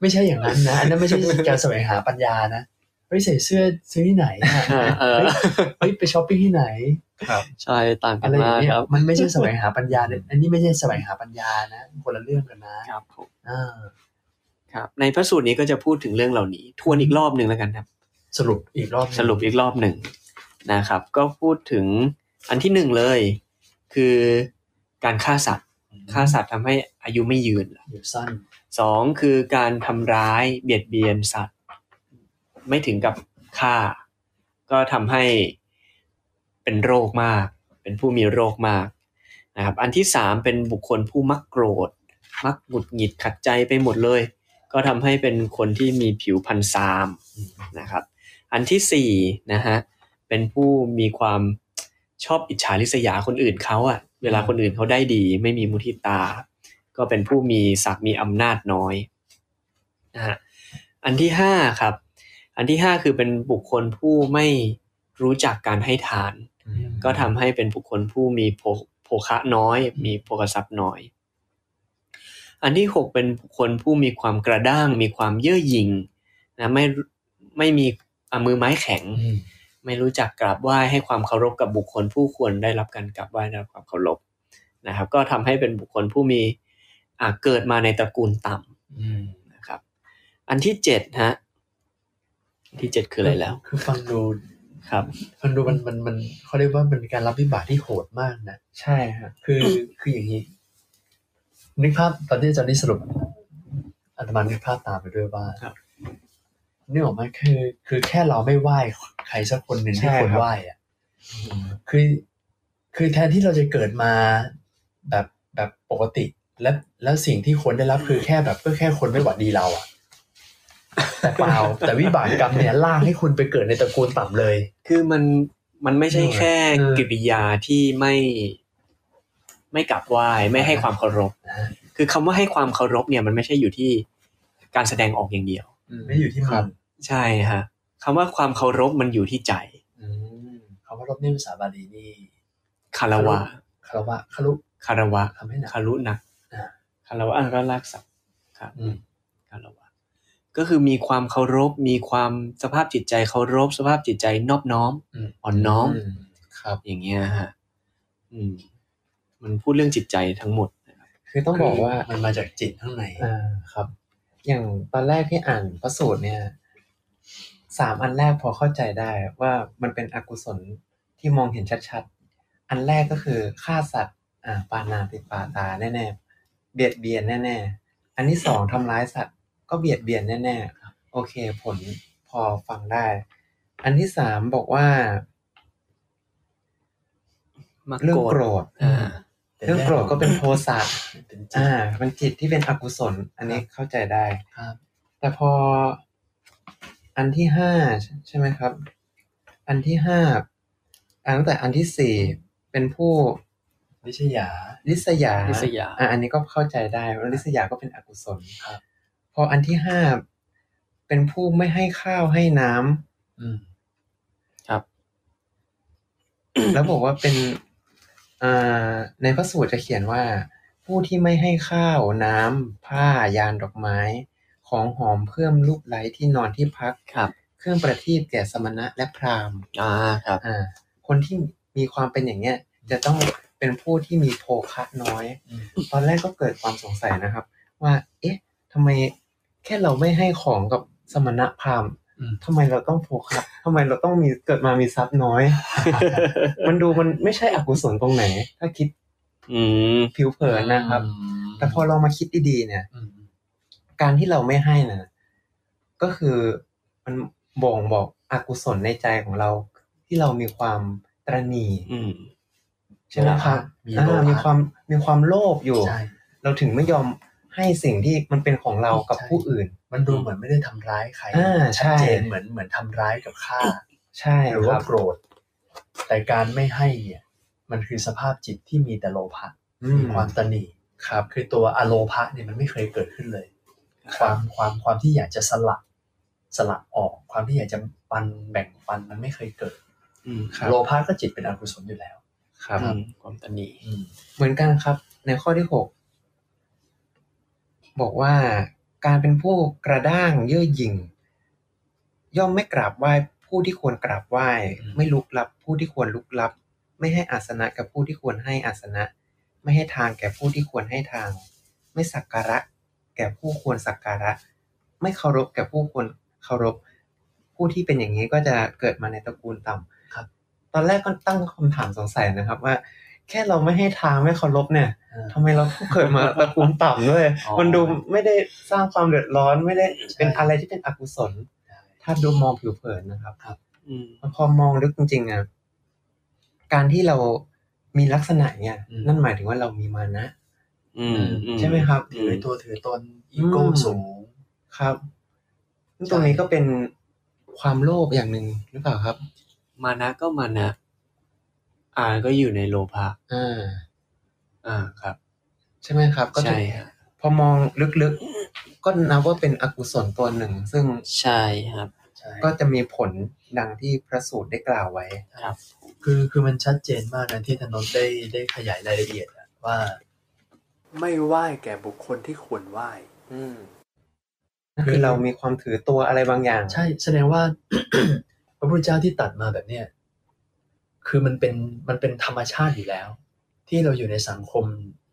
ไม่ใช่อย่างนั้นนะอันนั้นไม่ใช่การแสวงหาปัญญานะเฮ้ยใส่เสื้อซื้อที่ไหนอะอ่าเออเฮ้ยไปช้อปปิ้งที่ไหนใช่ต่างกัอะนไรอย่ามางกเงี้ยครับมันไม่ใช่แสวงหาปัญญาเนี่ยอันนี้ไม่ใช่แสวงหาปัญญานะคนละเรื่องกันนะครับผมอ่าครับ ในพระสูตรนี้ก็จะพูดถึงเรื่องเหล่านี้ ทวนอีกรอบหนึ่งแล้วกันครับ สรุปอีกรอบหนึ่งสรุปอีกรอบหนึ่งนะครับ ก็พูดถึงอันที่หนึ่งเลย คือการฆ่าสัตว์ฆ่าสัตว์ทำให้อายุไม่ยืนอยู่สั้นสองคือการทำร้ายเบียดเบียนสัตว์ ไม่ถึงกับฆ่า ก็ทำให้เป็นโรคมาก เป็นผู้มีโรคมากนะครับ อันที่สามเป็นบุคคลผู้มักโกรธ มักหงุดหงิดขัดใจไปหมดเลย ก็ทำให้เป็นคนที่มีผิวพันซามนะครับ อันที่สี่นะฮะเป็นผู้มีความชอบอิจฉาริษยาคนอื่นเขาอะเวลาคนอื่นเขาได้ดี ไม่มีมุทิตา ก็เป็นผู้มีศักดิ์มีอำนาจน้อยนะฮะอันที่ห้าครับ อันที่ห้าคือเป็นบุคคลผู้ไม่รู้จักการให้ทาน ก็ทำให้เป็นบุคคลผู้มีโภโภคะน้อย มีโภคทรัพย์น้อย อันที่หกเป็นบุคคลผู้มีความกระด้าง มีความเย่อหยิ่งนะไม่ไม่มีอะมือไม้แข็ง ไม่รู้จักกราบไหว้ให้ความเคารพกับบุคคลผู้ควรได้รับการกราบไหว้ได้รับความเคารพนะครับ ก็ทำให้เป็นบุคคลผู้มีอะเกิดมาในตระกูลต่ำนะครับ อันที่เจ็ดฮะอัน ที่เจ็ดคืออะไรแล้ว คือฟังดูครับฟังดูมันมันมันเขาเรียกว่ามันเป็นการรับวิบากที่โหดมากนะ ใช่ครับคือคืออย่างนี้นึกภาพตอนที่อาจารย์นี่สรุปอาตมานึกภาพตามไปด้วยว่าครับนึกออกไหมคือ คือแค่เราไม่ไหว้ใครสักคนหนึ่งที่ควรไหว้อะคือ คือแทนที่เราจะเกิดมาแบบแบบปกติ แล้วแล้วสิ่งที่ควรได้รับคือแค่แบบก็แค่คนไม่หวัดดีเราอะ แต่เปล่าแต่วิบากกรรมเนี่ยลากให้คุณไปเกิดในตระกูลต่ำเลย คือมันมันไม่ใช่แค่เออกิริยาที่ไม่ไม่กราบไหว้ไม่ให้ความเคารพนะคือคำว่าให้ความเคารพเนี่ยมันไม่ใช่อยู่ที่การแสดงออกอย่างเดียวไม่อยู่ที่มันใช่ฮะคำว่าความเคารพมันอยู่ที่ใจอืมคำว่ารบนี่ภาษาบาลีนี่คารวะคารวะคารุคารวะทำให้หนักคารุหนักอ่าคารวะอะก็ลากศัพท์ครับอืมคารวะ ก็คือมีความเคารพ มีความสภาพจิตใจเคารพ สภาพจิตใจนอบน้อมอืมอ่อนน้อมครับ อย่างเงี้ยฮะอืม มันพูดเรื่องจิตใจทั้งหมดนะครับคือต้องบอกว่ามันมาจากจิตข้างในอ่าครับ อย่างตอนแรกที่อ่านพระสูตรเนี่ยสามอันแรกพอเข้าใจได้ว่ามันเป็นอกุศลที่มองเห็นชัดๆ อันแรกก็คือฆ่าสัตว์ อ่าปานาติปาตาแน่ๆเบียดเบียนแน่ๆ อันที่สองทำร้ายสัตว์ ก็เบียดเบียนแน่ๆ โอเค ผลพอฟังได้ อันที่สามบอกว่ามักเรื่องโกรธอ่าเรื่องโกรธก็เป็นโทสะเป็นจิตอ่ามันจิตที่เป็นอกุศล อันนี้เข้าใจได้ครับ แต่พออันที่ห้าใช่ไหมครับ อันที่ห้าอันตั้งแต่อันที่สี่เป็นผู้วิชยา ลิษยาลิษยาอะอันนี้ก็เข้าใจได้ว่าลิษยาก็เป็นอกุศลครับ พออันที่ห้าเป็นผู้ไม่ให้ข้าวให้น้ำอืมครับ แล้วบอกว่าเป็นอ่าในพระสูตรจะเขียนว่า ผู้ที่ไม่ให้ข้าวน้ำผ้ายานดอกไม้ ของหอมเพิ่มรูปไล้ที่นอนที่พักครับ เครื่องประทีปแก่สมณะและพราหมณ์อ่าครับอ่าคนที่มีความเป็นอย่างเงี้ย จะต้องเป็นผู้ที่มีโภคะน้อยอืมตอนแรกก็เกิดความสงสัยนะครับ ว่า เอ๊ะทำไม แค่เราไม่ให้ของกับสมณะพราหมณ์อืมทำไมเราต้องโภคะทำไมเราต้องมีเกิดมามีทรัพย์น้อย มันดูมันไม่ใช่อกุศลตรงไหน ถ้าคิดอืมผิวเผินนะครับอืมแต่พอเรามาคิดดีๆเนี่ยอืมการที่เราไม่ให้นะก็คือมันบ่งบอกอกุศลในใจของเรา ที่เรามีความตระหนี่อืมใช่ไหมครับมีอ่าโลภะมีความมีความโลภอยู่ใช่เราถึงไม่ยอม ให้สิ่งที่มันเป็นของเรากับใช่ผู้อื่น มันดูเหมือนไม่ได้ทำร้ายใครอ่าใช่ชัดเจนเหมือนเหมือนทำร้ายกับข้าใช่หรือคว่ารับโกรธ แต่การไม่ให้เนี่ย มันคือสภาพจิตที่มีแต่โลภะอืมีความตนีครับ คือตัวอโลภะเนี่ยมันไม่เคยเกิดขึ้นเลย ความความความที่อยากจะสลัดสลัดออก ความที่อยากจะปันแบ่งปันมันไม่เคยเกิดอืมครับโลภะก็จิตเป็นอกุศลอยู่แล้ว ครับอืมความตนีอืมเหมือนกันครับ ในข้อที่หก บอกว่าการเป็นผู้กระด้างเย่อหยิ่ง ย่อมไม่กราบไหว้ผู้ที่ควรกราบไหว้ ไม่ลุกลับผู้ที่ควรลุกลับ ไม่ให้อาสนะกับผู้ที่ควรให้อาสนะ ไม่ให้ทางแก่ผู้ที่ควรให้ทาง ไม่สักการะแก่ผู้ควรสักการะ ไม่เคารพแก่ผู้ควรเคารพ ผู้ที่เป็นอย่างนี้ก็จะเกิดมาในตระกูลต่ำครับตอนแรกก็ตั้งคำถามสงสัยนะครับว่า แค่เราไม่ให้ทางไม่เคารพเนี่ยอ่าทำไมเราเกิดมาตระกูลต่ำด้วยอ๋อมันดูไม่ได้สร้างความเดือดร้อนไม่ได้เป็นใช่อะไรที่เป็นอกุศล ถ้าดูมองผิวเผินนะครับอืมพอมองลึกจริงๆอะการที่เรามีลักษณะเนี่ยอืมนั่นหมายถึงว่าเรามีมานะอืมอืใช่ไหมครับถือตัวถือตนอีโก้อืมสูงครับซึ่งตรงนี้ก็เป็นความโลภอย่างหนึ่งหรือเปล่าครับ มานะก็มานะ อ่าก็อยู่ในโลภะอ่าอ่าครับ ใช่ไหมครับ ก็ใช่ถูกฮะพอมองลึกๆ ก็นับว่าเป็นอกุศลตัวหนึ่ง ซึ่งใช่ครับใช่ก็จะมีผลดังที่พระสูตรได้กล่าวไว้ครับ คือคือมันชัดเจนมากนะที่ธนนท์ได้ได้ขยายรายละเอียดอะว่า ไม่ไหว้แก่บุคคลที่ควรไหว้อืมนั่นคือเรามีความถือตัวอะไรบางอย่าง ใช่ แสดงว่า พระพุทธเจ้าที่ตัดมาแบบเนี้ย คือมันเป็นมันเป็นธรรมชาติอยู่แล้ว ที่เราอยู่ในสังคม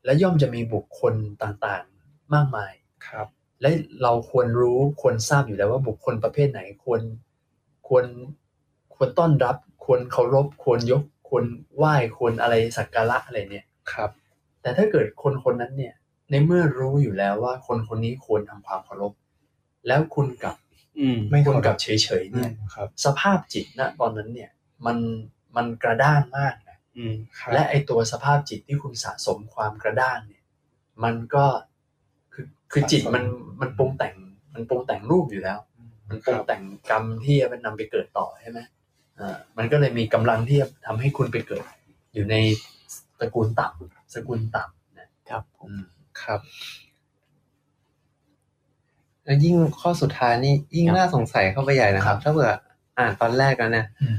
และย่อมจะมีบุคคลต่างๆมากมายครับ และเราควรรู้ควรทราบอยู่แล้วว่าบุคคลประเภทไหนควรควรควรต้อนรับ ควรเคารพ ควรยก ควรไหว้ควรอะไรสักการะอะไรเนี่ยครับ แต่ถ้าเกิดคนคนนั้นเนี่ย ในเมื่อรู้อยู่แล้วว่าคนคนนี้ควรทำความเคารพ แล้วคุณกลับอืมไม่คุณเคารพกลับเฉยๆเนี่ยครับสภาพจิตณตอนนั้นเนี่ย มัน มันกระด้างมากนะอืมครับและไอตัวสภาพจิตที่คุณสะสมความกระด้างเนี่ย มันก็คือคือจิตมันมันปรุงแต่ง มันปรุงแต่งรูปอยู่แล้ว มันปรุงแต่งกรรมที่จะนำไปเกิดต่อใช่ไหมอ่ามันก็เลยมีกำลังที่จะทำให้คุณไปเกิด อยู่ในตระกูลต่ำสกุลต่ำนะครับผมอืมครับแล้วยิ่งข้อสุดท้ายนี่ยิ่งน่าสงสัยเข้าไปใหญ่นะครับ ถ้าเผื่ออ่านตอนแรกแล้วเนี่ยอืม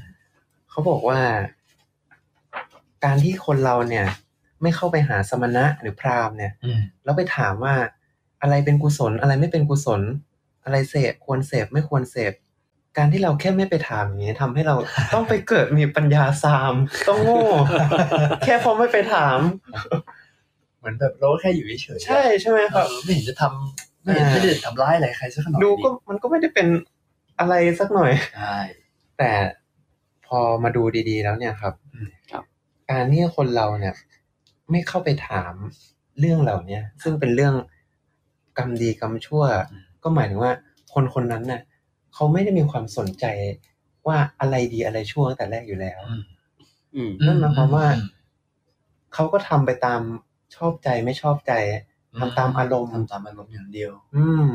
เขาบอกว่า การที่คนเราเนี่ย ไม่เข้าไปหาสมณะหรือพราหมณ์เนี่ยอืมแล้วไปถามว่าอะไรเป็นกุศล อะไรไม่เป็นกุศล อะไรเสพควรเสพไม่ควรเสพการที่เราแค่ไม่ไปถามอย่างนี้ทำให้เราต้องไปเกิดมีปัญญาซามต้องโง่แค่เพราะไม่ไปถาม เหมือนแบบเราก็แค่อยู่เฉยๆใช่ใช่ไหมครับเออไม่เห็นจะทำไม่เห็นอ่าไม่ได้ทำร้ายอะไรใครสักหน่อยดูก็มันก็ไม่ได้เป็นอะไรสักหน่อยใช่แต่ พอมาดูดีๆแล้วเนี่ยครับอืมครับ การที่คนเราเนี่ย ไม่เข้าไปถามเรื่องเหล่าเนี้ยซึ่งเป็นเรื่องกรรมดีกรรมชั่ว ก็หมายถึงว่า คนคนนั้นน่ะเขาไม่ได้มีความสนใจว่าอะไรดีอะไรชั่วตั้งแต่แรกอยู่แล้วอืมอืมนั่นหมายความว่าเขาก็ทำไปตามชอบใจไม่ชอบใจทำตามอารมณ์ทำตามอารมณ์อย่างเดียว อืม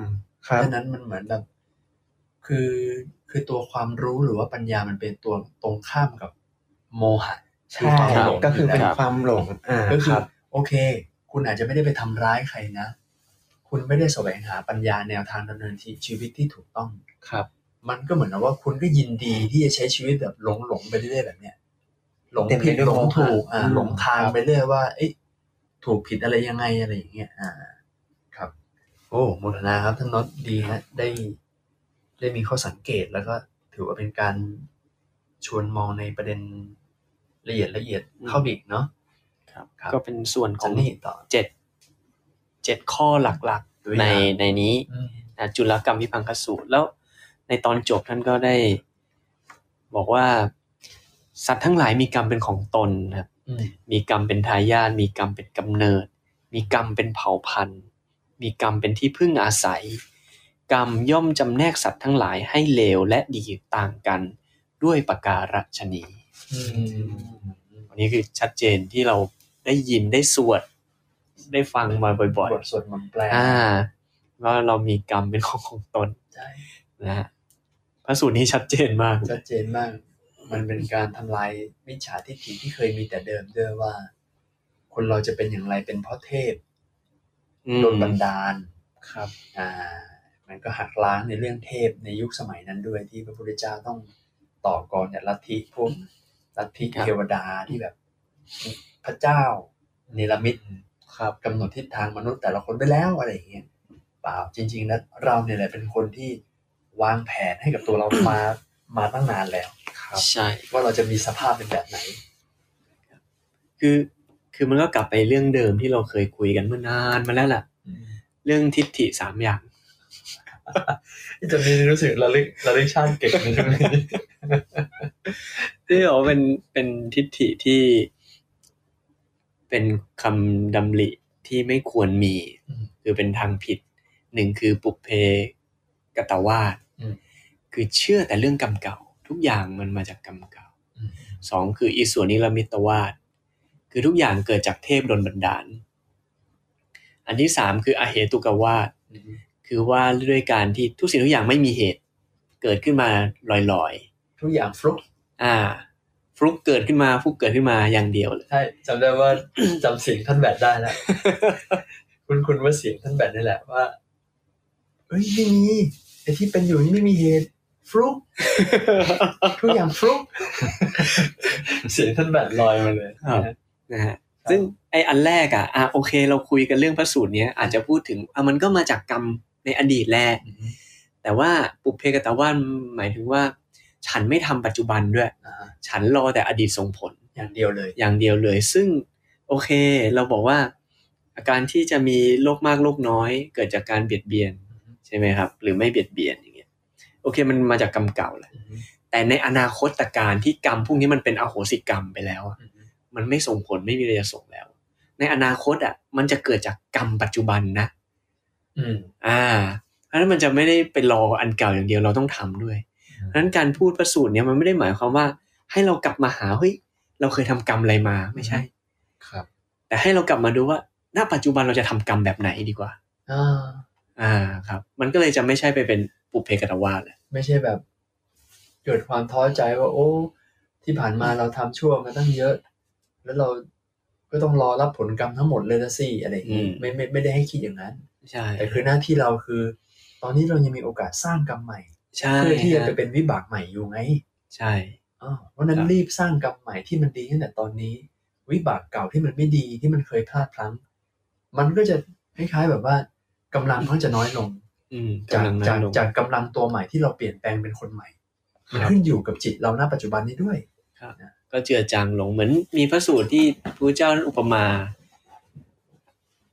ครับดังนั้นมันเหมือนแบบ คือคือตัวความรู้หรือว่าปัญญามันเป็นตัวตรงข้ามกับโมหะใช่ความหลงก็คือเป็นยู่แล้วความหลงอ่าก็คืคอรับโอเค คุณอาจจะไม่ได้ไปทำร้ายใครนะ คุณไม่ได้แสวงหาปัญญาแนวทางดำเนินชีวิตที่ถูกต้องครับ มันก็เหมือนกับว่าคุณก็ยินดีที่จะใช้ชีวิตแบบหลงหลงไปเรื่อยๆแบบเนี้ยหลงเต็มไปผิดด้วยหลงโมหะถูกอ่าอืมหลงทางครับไปเรื่อยว่า เอ้ยถูกผิดอะไรยังไงอะไรอย่างเงี้ยอ่า ครับ โอ้โมทนาครับท่านน็อตดีฮะได้ ได้มีข้อสังเกต แล้วก็ถือว่าเป็นการชวนมองในประเด็นละเอียดละเอียดเข้าไปอีกเนาะครับครับก็เป็นส่วนขจัอนงนี่ต่อเจ็ดเจ็ดข้อหลักตัวๆในอย่างในนี้อืมนะจุลกรรมวิพังคสูตรแล้วในตอนจบท่านก็ได้ บอกว่า สัตว์ทั้งหลายมีกรรมเป็นของตนครับอืมมีกรรมเป็นทายาทมีกรรมเป็นกำเนิด มีกรรมเป็นเผ่าพันธุ์ มีกรรมเป็นที่พึ่งอาศัย กรรมย่อมจำแนกสัตว์ทั้งหลายให้เลวและดีต่างกันด้วยประการฉนีอืมอันนี้คือชัดเจนที่เราได้ยินได้สวด ได้ฟังมาบ่อยบทสวดมนต์แปลๆอ่าว่าเรามีกรรมเป็นของของตนใช่นะฮะพระสูตรนี้ชัดเจนมาก ชัดเจนมาก มันเป็นการทำลายมิจฉาทิฏฐิที่เคยมีแต่เดิมด้วยว่า คนเราจะเป็นอย่างไรเป็นเพราะเทพอืมโดนบันดาลครับ อ่า มันก็หักล้างในเรื่องเทพในยุคสมัยนั้นด้วยที่พระพุทธเจ้าต้องต่อกรจากลัทธิพวกลัทธิครับเทวดาที่แบบ พระเจ้าเนรมิตครับกำหนดทิศทางมนุษย์แต่ละคนไปแล้วอะไรอย่างเงี้ยเปล่าจริงๆแล้วเราเนี่ยแหละเป็นคนที่วางแผนให้กับตัวเรามามาตั้งนานแล้วครับใช่ว่าเราจะมีสภาพเป็นแบบไหน คือคือมันก็กลับไปเรื่องเดิมที่เราเคยคุยกันเมื่อนานมาแล้วล่ะ เรื่องทิฏฐิสามอย่างที่ จะมีรู้สึกระลึกระลึกชาติเก่งในช่วงนี้ที่บอกว่าเป็นเป็นทิฏฐิที่ เป็นคำดำริที่ไม่ควรมีอืมคือเป็นทางผิดหนึ่งคือปุเพกตวาสอืมคือเชื่อแต่เรื่องกรรมเก่า ทุกอย่างมันมาจากกรรมเก่าอืมสองคืออิสวนิรมิตวาสคือทุกอย่างเกิดจากเทพดลบันดาล อันที่สามคืออเหตุกวาส คือว่าด้วยการที่ทุกสิ่งทุกอย่างไม่มีเหตุ เกิดขึ้นมาลอยทุกอย่างฟลุกๆอ่า ฟลุกเกิดขึ้นมาฟลุกเกิดขึ้นมาอย่างเดียวเลยใช่จำได้ว่าจำเสียงท่านแบดได้แล้วคุณคุณว่าเสียงท่านแบดนี่แหละว่าเฮ้ยไม่มีไอ้ที่เป็นอยู่นี่ไม่มีเหตุฟลุกทุกอย่างฟลุกเสียงท่านแบดลอยมาเลยครับนะฮะซึ่งไออันแรกอะอะโอเค เราคุยกันเรื่องพระสูตรเนี้ยอาจจะพูดถึงอะมันก็มาจากกรรม ในอดีตแหละอืมแต่ว่าปุเพกตวาสหมายถึงว่า ฉันไม่ทำปัจจุบันด้วยอ่าฉันรอแต่อดีตส่งผลอย่างเดียวเลย อย่างเดียวเลย ซึ่งโอเค เราบอกว่า อาการที่จะมีโรคมากโรคน้อย เกิดจากการเบียดเบียนใช่ไหมครับ หรือไม่เบียดเบียนอย่างเงี้ยโอเคมันมาจากกรรมเก่าแหละแต่ในอนาคตการที่กรรมพวกนี้มันเป็นอโหสิกรรมไปแล้วอะมันไม่ส่งผลไม่มีอะไรจะส่งแล้ว ในอนาคตอะมันจะเกิดจากกรรมปัจจุบันนะ อืมอ่าเพราะฉะนั้นมันจะไม่ได้ไปรออันเก่าอย่างเดียวเราต้องทำด้วยอืมเพราะฉะนั้นการพูดประสูตรเนี่ยมันไม่ได้หมายความว่า ให้เรากลับมาหาเฮ้ยเราเคยทำกรรมอะไรมาไม่ใช่ ครับ แต่ให้เรากลับมาดูว่าณปัจจุบันเราจะทำกรรมแบบไหนดีกว่าอ่าอ่าครับ มันก็เลยจะไม่ใช่ไปเป็นปุเพกตวาสแหละไม่ใช่แบบ เกิดความท้อใจว่า โอ้ ที่ผ่านมาเราทำชั่วมาตั้งเยอะ แล้วเราก็ต้องรอรับผลกรรมทั้งหมดเลยละสิอะไรอย่างนี้ไม่ไม่ไม่ได้ให้คิดอย่างนั้น ใช่แต่คือหน้าที่เราคือ ตอนนี้เรายังมีโอกาสสร้างกรรมใหม่ใช่เพื่อที่จะไปฮะเป็นวิบากใหม่อยู่ไง ใช่อ้าวเพราะฉะนั้นครับรีบสร้างกรรมใหม่ที่มันดีตั้งแต่ตอนนี้ วิบากเก่าที่มันไม่ดีที่มันเคยพลาดพลั้ง มันก็จะคล้ายๆแบบว่ากำลังเขาจะน้อยลงอืมจากกำลังน้อจากยลงจากกำลังตัวใหม่ที่เราเปลี่ยนแปลงเป็นคนใหม่มันครับขึ้นอยู่กับจิตเราณปัจจุบันนี้ด้วยก็เจือจางลงเหมือนมีพระสูตรที่พระเจ้าอุปมา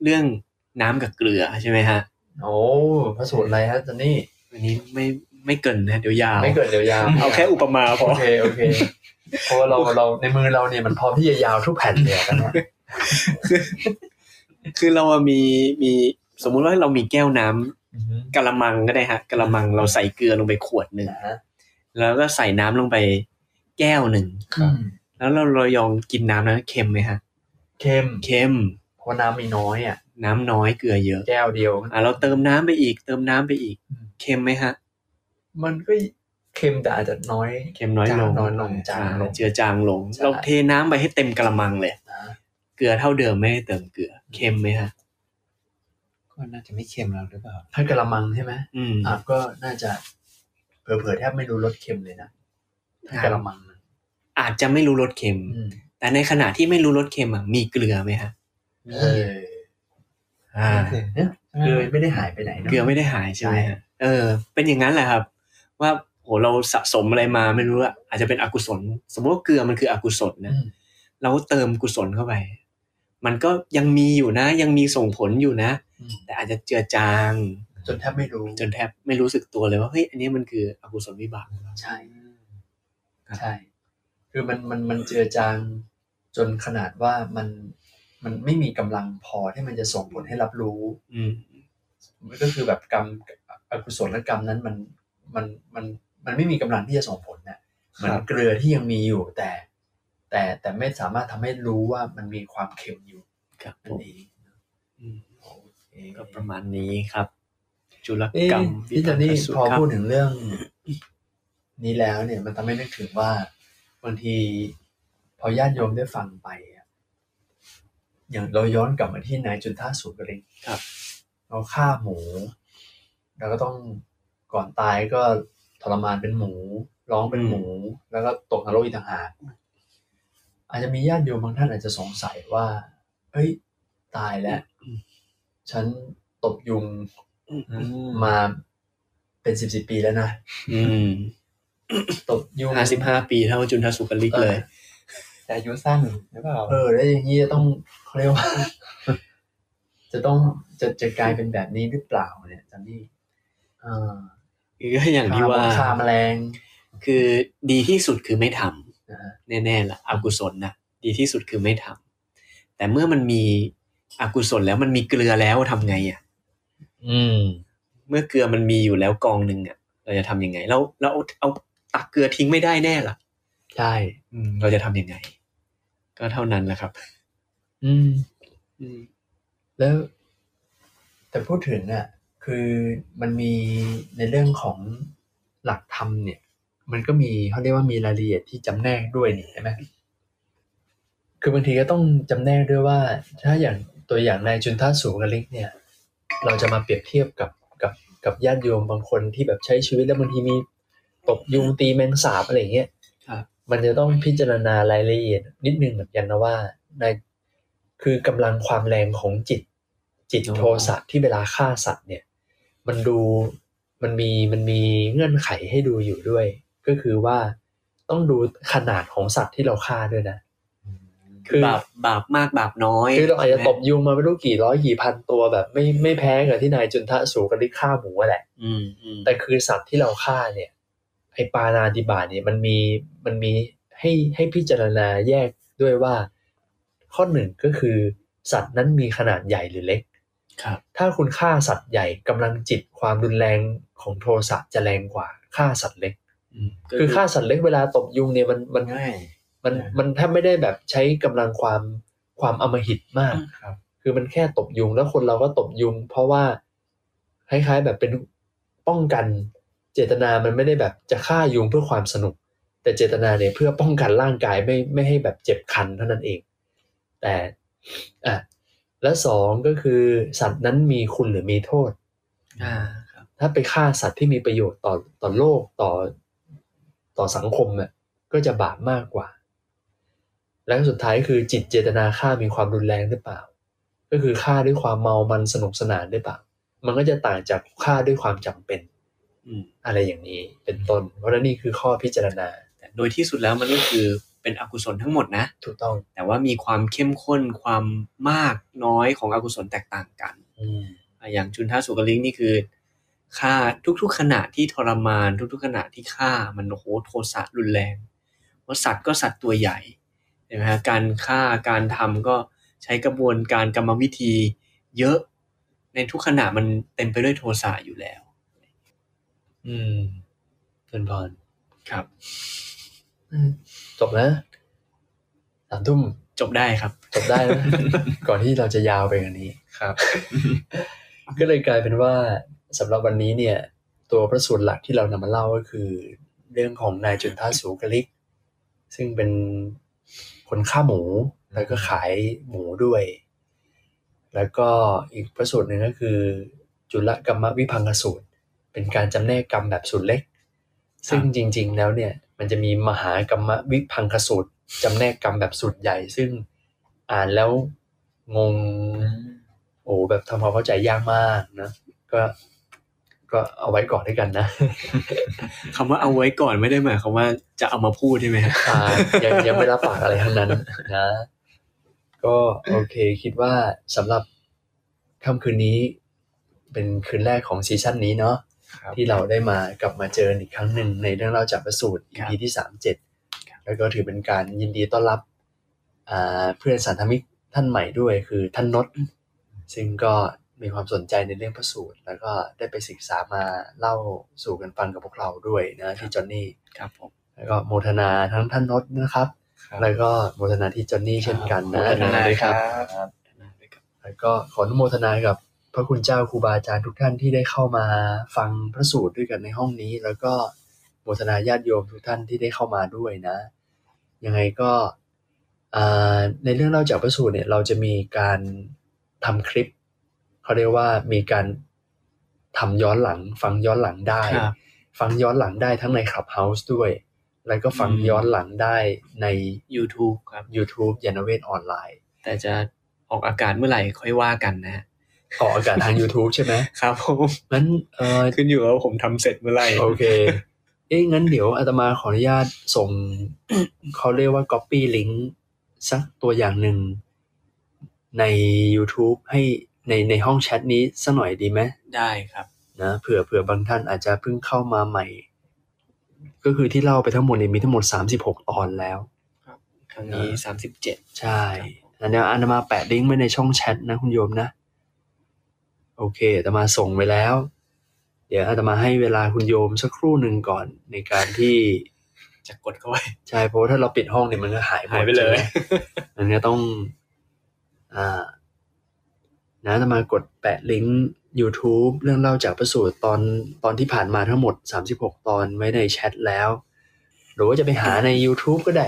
เรื่อง น้ำกับเกลือใช่ไหมฮะโอ้พระสูตรอะไรฮะตอนนี้อันนี้ไม่ไม่เกินนะเดี๋ยวยาวไม่เกิดเดี๋ยวยาวเอาแค่อุปมาพอโอเคโอเคเพราะว่าเราเราในมือเราเนี่ยมันพร้อมที่จะยาวทุกแผ่นเลยอะกันนะคือเราอะมีมีสมมุติว่าเรามีแก้วน้ำกะละมังก็ได้ฮะกะละมังเราใส่เกลือลงไปขวดหนึ่งนะฮะแล้วก็ใส่น้ำลงไปแก้วหนึ่งครับแล้วเราเรายองกินน้ำนั้นเค็มไหมฮะ เค็มเค็มเพราะน้ำมีน้อยอะ น้ำน้อยเกลือเยอะแก้วเดียวอะเราเติมน้ำไปอีก เติมน้ำไปอีกอืมเค็มไหมฮะ มันก็เค็มแต่อาจจะน้อยเค็มน้อยลงจางน้อยลงจางลงอ่เจือจางลงใช่เราเทน้ำไปให้เต็มกระมังเลยนะเกลือเท่าเดิมไม่ได้เติมเกลือ เค็มไหมฮะก็น่าจะไม่เค็มแล้วหรือเปล่าถ้ากระมังใช่ไหมอืมอะก็น่าจะเผลอๆแทบไม่รู้รสเค็มเลยนะถ้ากระมังมันอาจจะไม่รู้รสเค็มอืมแต่ในขณะที่ไม่รู้รสเค็มอะมีเกลือไหมฮะเอออ่าเนี่ยเกลือไม่ได้หายไปไหนนะเกลือไม่ได้หายใช่ไหมฮะเออ เป็นอย่างนั้นแหละครับ ว่าโหเราสะสมอะไรมาไม่รู้อะอาจจะเป็นอกุศล สมมติว่าเกลือมันคืออกุศลนะอืมเราเติมกุศลเข้าไป มันก็ยังมีอยู่นะ ยังมีส่งผลอยู่นะอืมแต่อาจจะเจือจาง จนแทบไม่รู้ จนแทบไม่รู้สึกตัวเลยว่าเฮ้ยอันนี้มันคืออกุศลวิบากของเราใช่ครับใช่ คือมันมันมันเจือจางจนขนาดว่ามัน มันไม่มีกำลังพอที่มันจะส่งผลให้รับรู้ อืมมันก็คือแบบกรรมอกุศลกรรมนั้นมันมันมันมันไม่มีกำลังที่จะส่งผลน่ะเหมือนเกลือที่ยังมีอยู่แต่ แต่แต่ไม่สามารถทำให้รู้ว่ามันมีความเค็มอยู่ครับผนั่นมเองอืมโอเคก็ประมาณนี้ครับ จุลเอ๊ะกรรมพี่จอนนี่วิพอพังคสูตรครับพูดถึงเรื่อง นี้แล้วเนี่ย มันทำให้นึกถึงว่าบางที พอญาติโยมได้ฟังไป อะอย่างเราย้อนกลับมาที่นายจุนท่าสุกริกครับ เราฆ่าหมู แล้วก็ต้องก่อนตายก็ทรมานเป็นหมู ร้องเป็นหมู แล้วก็ตกนรกอีกต่างหากอาจจะมีญาติโยมบางท่านอาจจะสงสัยว่า เฮ้ย ตายแล้ว ฉันตบยุงมาเป็นสิบสิบปีแล้วนะอืมตบยุงห้าสิบห้าปีเท่าจุนทสุกลิกเลย แต่อายุสั้นหรือเปล่าเออแล้วอย่างนี้จะต้องเขาเรียกว่า จะต้องจะจะกลายเป็นแบบนี้หรือเปล่าเนี่ยจันนี่อ่าก็อย่างที่ว่าฆ่าแมลงคือดีที่สุดคือไม่ทำนะฮะแน่ๆล่ะอกุศลนะดีที่สุดคือไม่ทำแต่เมื่อมันมีอกุศลแล้วมันมีเกลือแล้วทำไงอะ อืม เมื่อเกลือมันมีอยู่แล้วกองหนึ่งอะ เราจะทำยังไง เราเราเอาเอาตักเกลือทิ้งไม่ได้แน่ล่ะ ใช่อืมเราจะทำยังไง ก็เท่านั้นแหละครับอืมอืมแล้ว แต่พูดถึงอะ คือมันมีในเรื่องของหลักธรรมเนี่ย มันก็มีเขาเรียกว่ามีรายละเอียดที่จำแนกด้วยนี่ใช่ไหมคือบางทีก็ต้องจำแนกด้วยว่า ถ้าอย่างตัวอย่างนายจุนทัสสูกลิกเนี่ย เราจะมาเปรียบเทียบกับกับกับญาติโยมบางคนที่แบบใช้ชีวิตแล้วบางทีมีตบยุงตีแมงสาบอะไรอย่างเงี้ยครับ มันจะต้องพิจารณารายละเอียด นิดนึงเหมือนกันนะว่าในคือกำลังความแรงของจิต จิตอ๋อโทสะที่เวลาฆ่าสัตว์เนี่ย มันดูมันมีมันมีเงื่อนไขให้ดูอยู่ด้วย ก็คือว่าต้องดูขนาดของสัตว์ที่เราฆ่าด้วยนะคืคืออบาปบาปมากบาปน้อยคือเราอาจจะใช่ไหมตบยุงมาไม่รู้กี่ร้อยกี่พันตัวแบบ ไม่ไม่แพ้กับที่นายจุนทะสูกริฆ่าหมูอะแหละอืมอืมแต่คือสัตว์ที่เราฆ่าเนี่ย ไอปานาติบาตเนี่ยมันมีมันมีให้ให้พิจารณาแยกด้วยว่า ข้อหนึ่งก็คือ สัตว์นั้นมีขนาดใหญ่หรือเล็กครับ ถ้าคุณฆ่าสัตว์ใหญ่กำลังจิตความรุนแรงของโทสะจะแรงกว่าฆ่าสัตว์เล็กอืมก็คือฆ่าสัตว์เล็กเวลาตบยุงเนี่ยมันมันง่ายมันใช่มันแทบไม่ได้แบบใช้กำลังความความอำมหิตมากครับ คือมันแค่ตบยุงแล้วคนเราก็ตบยุง เพราะว่าคล้ายๆแบบเป็นป้องกัน เจตนามันไม่ได้แบบจะฆ่ายุงเพื่อความสนุก แต่เจตนาเนี่ยเพื่อป้องกันร่างกายไม่ไม่ให้แบบเจ็บคันเท่านั้นเอง แต่อะและสองก็คือสัตว์นั้นมีคุณหรือมีโทษอ่าครับถ้าไปฆ่าสัตว์ที่มีประโยชน์ต่อต่อโลกต่อต่อสังคมอะก็จะบาปมากกว่า และสุดท้ายคือจิตเจตนาฆ่ามีความรุนแรงหรือเปล่า ก็คือฆ่าด้วยความเมามันสนุกสนานหรือเปล่า มันก็จะต่างจากฆ่าด้วยความจำเป็น อืมอะไรอย่างนี้เป็นต้น เพราะฉะนั้นนี่คือข้อพิจารณาแต่โดยที่สุดแล้วมันก็คือเป็นอกุศลทั้งหมดนะ ถูกต้อง แต่ว่ามีความเข้มข้นความมากน้อยของอกุศลแตกต่างกันอืมอะอย่างจุนทาสุกลิงนี่คือฆ่าทุกๆขณะที่ทรมาน ทุกๆขณะที่ฆ่ามันโอ้โหโทสะรุนแรงเพราะสัตว์ก็สัตว์ตัวใหญ่ใช่ไหมฮะการฆ่าการทำก็ใช้กระบวนการกรรมวิธีเยอะในทุกขณะมันเต็มไปด้วยโทสะอยู่แล้ว อืมเป็นพรครับอืมจบนะสามทุ่มจบได้ครับ จบได้นะก่อนที่เราจะยาวไปกว่านี้ครับ ก็เลยกลายเป็นว่าสำหรับวันนี้เนี่ย ตัวพระสูตรหลักที่เรานำมาเล่าก็คือ เรื่องของนายจุนทาสูกลิก ซึ่งเป็นคนฆ่าหมูแล้วก็ขายหมูด้วย แล้วก็อีกพระสูตรหนึ่งก็คือ จุลกรรมวิพังคสูตร เป็นการจำแนกกรรมแบบสูตรเล็ก ซึ่งจริง ๆ แล้วเนี่ยมันจะมีมหากรรมวิพังคสูตรจำแนกกรรมแบบสูตรใหญ่ ซึ่งอ่านแล้วงงโอ้แบบทำความเข้าใจยากมากนะก็ก็เอาไว้ก่อนด้วยกันนะคำว่าเอาไว้ก่อนไม่ได้หมายความว่าจะเอามาพูดใช่ไหมฮะอ่ายังยังไม่รับปากอะไรทั้งนั้นนะ ก็โอเคคิดว่าสำหรับค่ำคืนนี้ เป็นคืนแรกของซีซั่นนี้เนาะครับ ที่เราได้มากลับมาเจอกันอีกครั้งหนึ่งในเรื่องเล่าจากประสูตรครับ EP ที่สามเจ็ดแล้วก็ถือเป็นการยินดีต้อนรับอ่าเพื่อนสันธมิกท่านใหม่ด้วยคือท่านนศซึ่งก็มีความสนใจในเรื่องพระสูตร แล้วก็ได้ไปศึกษามาเล่าสู่กันฟังกับพวกเราด้วยนะที่จอนนี่ครับผมแล้วก็โมทนาทั้งท่านนศนะครับ แล้วก็โมทนาที่จอนนี่เช่นกันนะโมทนาด้วยครับครับแล้วก็ขออนุโมทนากับ พระคุณเจ้าครูบาอาจารย์ทุกท่านที่ได้เข้ามาฟังพระสูตรด้วยกันในห้องนี้ แล้วก็โมทนาญาติโยมทุกท่านที่ได้เข้ามาด้วยนะ ยังไงก็อ่าในเรื่องเล่าจากพระสูตรเนี่ยเราจะมีการทำคลิปเขาเรียกว่ามีการทำย้อนหลัง ฟังย้อนหลังได้ครับฟังย้อนหลังได้ทั้งใน Clubhouse ด้วย แล้วก็ฟังอืมย้อนหลังได้ใน YouTube ครับ YouTube ยานเวทออนไลน์ แต่จะออกอากาศเมื่อไหร่ค่อยว่ากันนะฮะ ออกอากาศทาง YouTube ใช่ไหมครับผมงั้นเออขึ้นอยู่ว่าผมทำเสร็จเมื่อไหร่โอเค เอ้ยงั้นเดี๋ยวอาตมาขออนุญาตส่ง เขาเรียกว่า copy link สักตัวอย่างหนึ่งใน YouTube ให้ในในห้องแชทนี้สักหน่อยดีไหมได้ครับนะเผื่อเผื่อบางท่านอาจจะเพิ่งเข้ามาใหม่ ก็คือที่เล่าไปทั้งหมดเนี่ยมีทั้งหมด 36 ตอนแล้วครั้งนี้สามสิบเจ็ดใช่อันเนี้ยอาตมาแปะลิงก์ไว้ในช่องแชทนะคุณโยมนะ โอเคอาตมาส่งไปแล้ว เดี๋ยวอาตมาให้เวลาคุณโยมสักครู่หนึ่งก่อนในการที่จะกดเข้าไปใช่เพราะว่าถ้าเราปิดห้องเนี่ยมันก็หายหมดหายไปเลยใช่หมอันเนี้ยต้อง อ่า นะอาตมากดแปะลิงก์ YouTube เรื่องเล่าจากประสูตรตอนตอนที่ผ่านมาทั้งหมด 36 ตอนไว้ในแชทแล้ว หรือว่าจะไปหาใน YouTube ก็ได้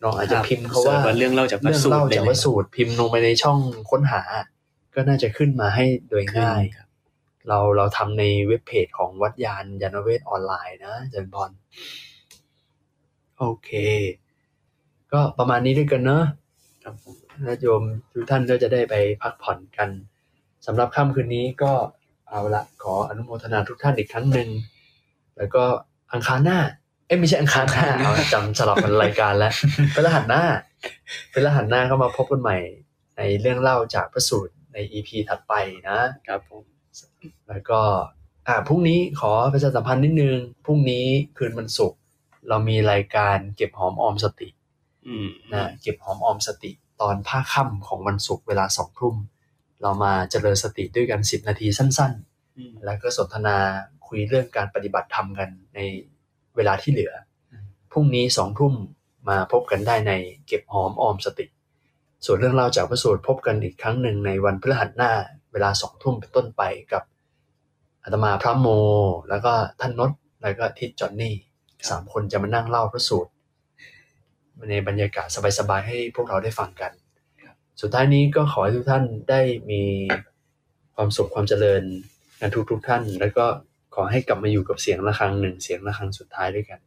เราอาจจะพิมพ์เขาว่าสิร์ชเรื่องเล่าจากพระเรื่องสูตรเล่าได้จากเลวยสูตรพิมพ์ลงไปในช่องค้นหา ก็น่าจะขึ้นมาให้โดยขึ้นง่ายครับเราเราทำในเว็บเพจของวัดยานยานเวทออนไลน์นะเจนพรโอเค ก็ประมาณนี้ด้วยกันเนอะครับผมญาติโยมทุกท่านก็จะได้ไปพักผ่อนกันสำหรับค่ำคืนนี้ก็เอาละขออนุโมทนาทุกท่านอีกครั้งหนึ่งแล้วก็อังคารหน้า เอ้ยไม่ใช่อังคารหน้าเอาจำสลับกันรายการแล้วเป็นรหัสหน้าเป็นรหัสหน้าก็มาพบกันใหม่ ในเรื่องเล่าจากพระสูตร ใน EP ถัดไปนะครับผมแล้วก็อ่าพรุ่งนี้ขอประชาสัมพันธ์นิดนึงพรุ่งนี้คืนวันศุกร์เรามีรายการเก็บหอมออมสติอืมนะเก็บหอมออมสติตอนภาคค่ำของวันศุกร์เวลาสองทุ่มเรามาเจริญสติด้วยกัน10นาทีสั้นอืมๆแล้วก็สนทนาคุยเรื่องการปฏิบัติธรรมกันในเวลาที่เหลือพรุ่งนี้สองทุ่มมาพบกันได้ในเก็บหอมออมสติ ส่วนเรื่องเล่าจากพระสูตรพบกันอีกครั้งหนึ่งในวันพฤหัสหน้าเวลาสองทุ่มเป็นต้นไปกับอาตมาพระโม แล้วก็ท่านนศแล้วก็ทิศจอนนี่สามคนจะมานั่งเล่าพระสูตรในบรรยากาศสบายๆให้พวกเราได้ฟังกัน สุดท้ายนี้ก็ขอให้ทุกท่านได้มีความสุขความเจริญกันทุกๆท่าน แล้วก็ขอให้กลับมาอยู่กับเสียงะระฆังหนึ่งเสียงะระฆังสุดท้ายด้วยกัน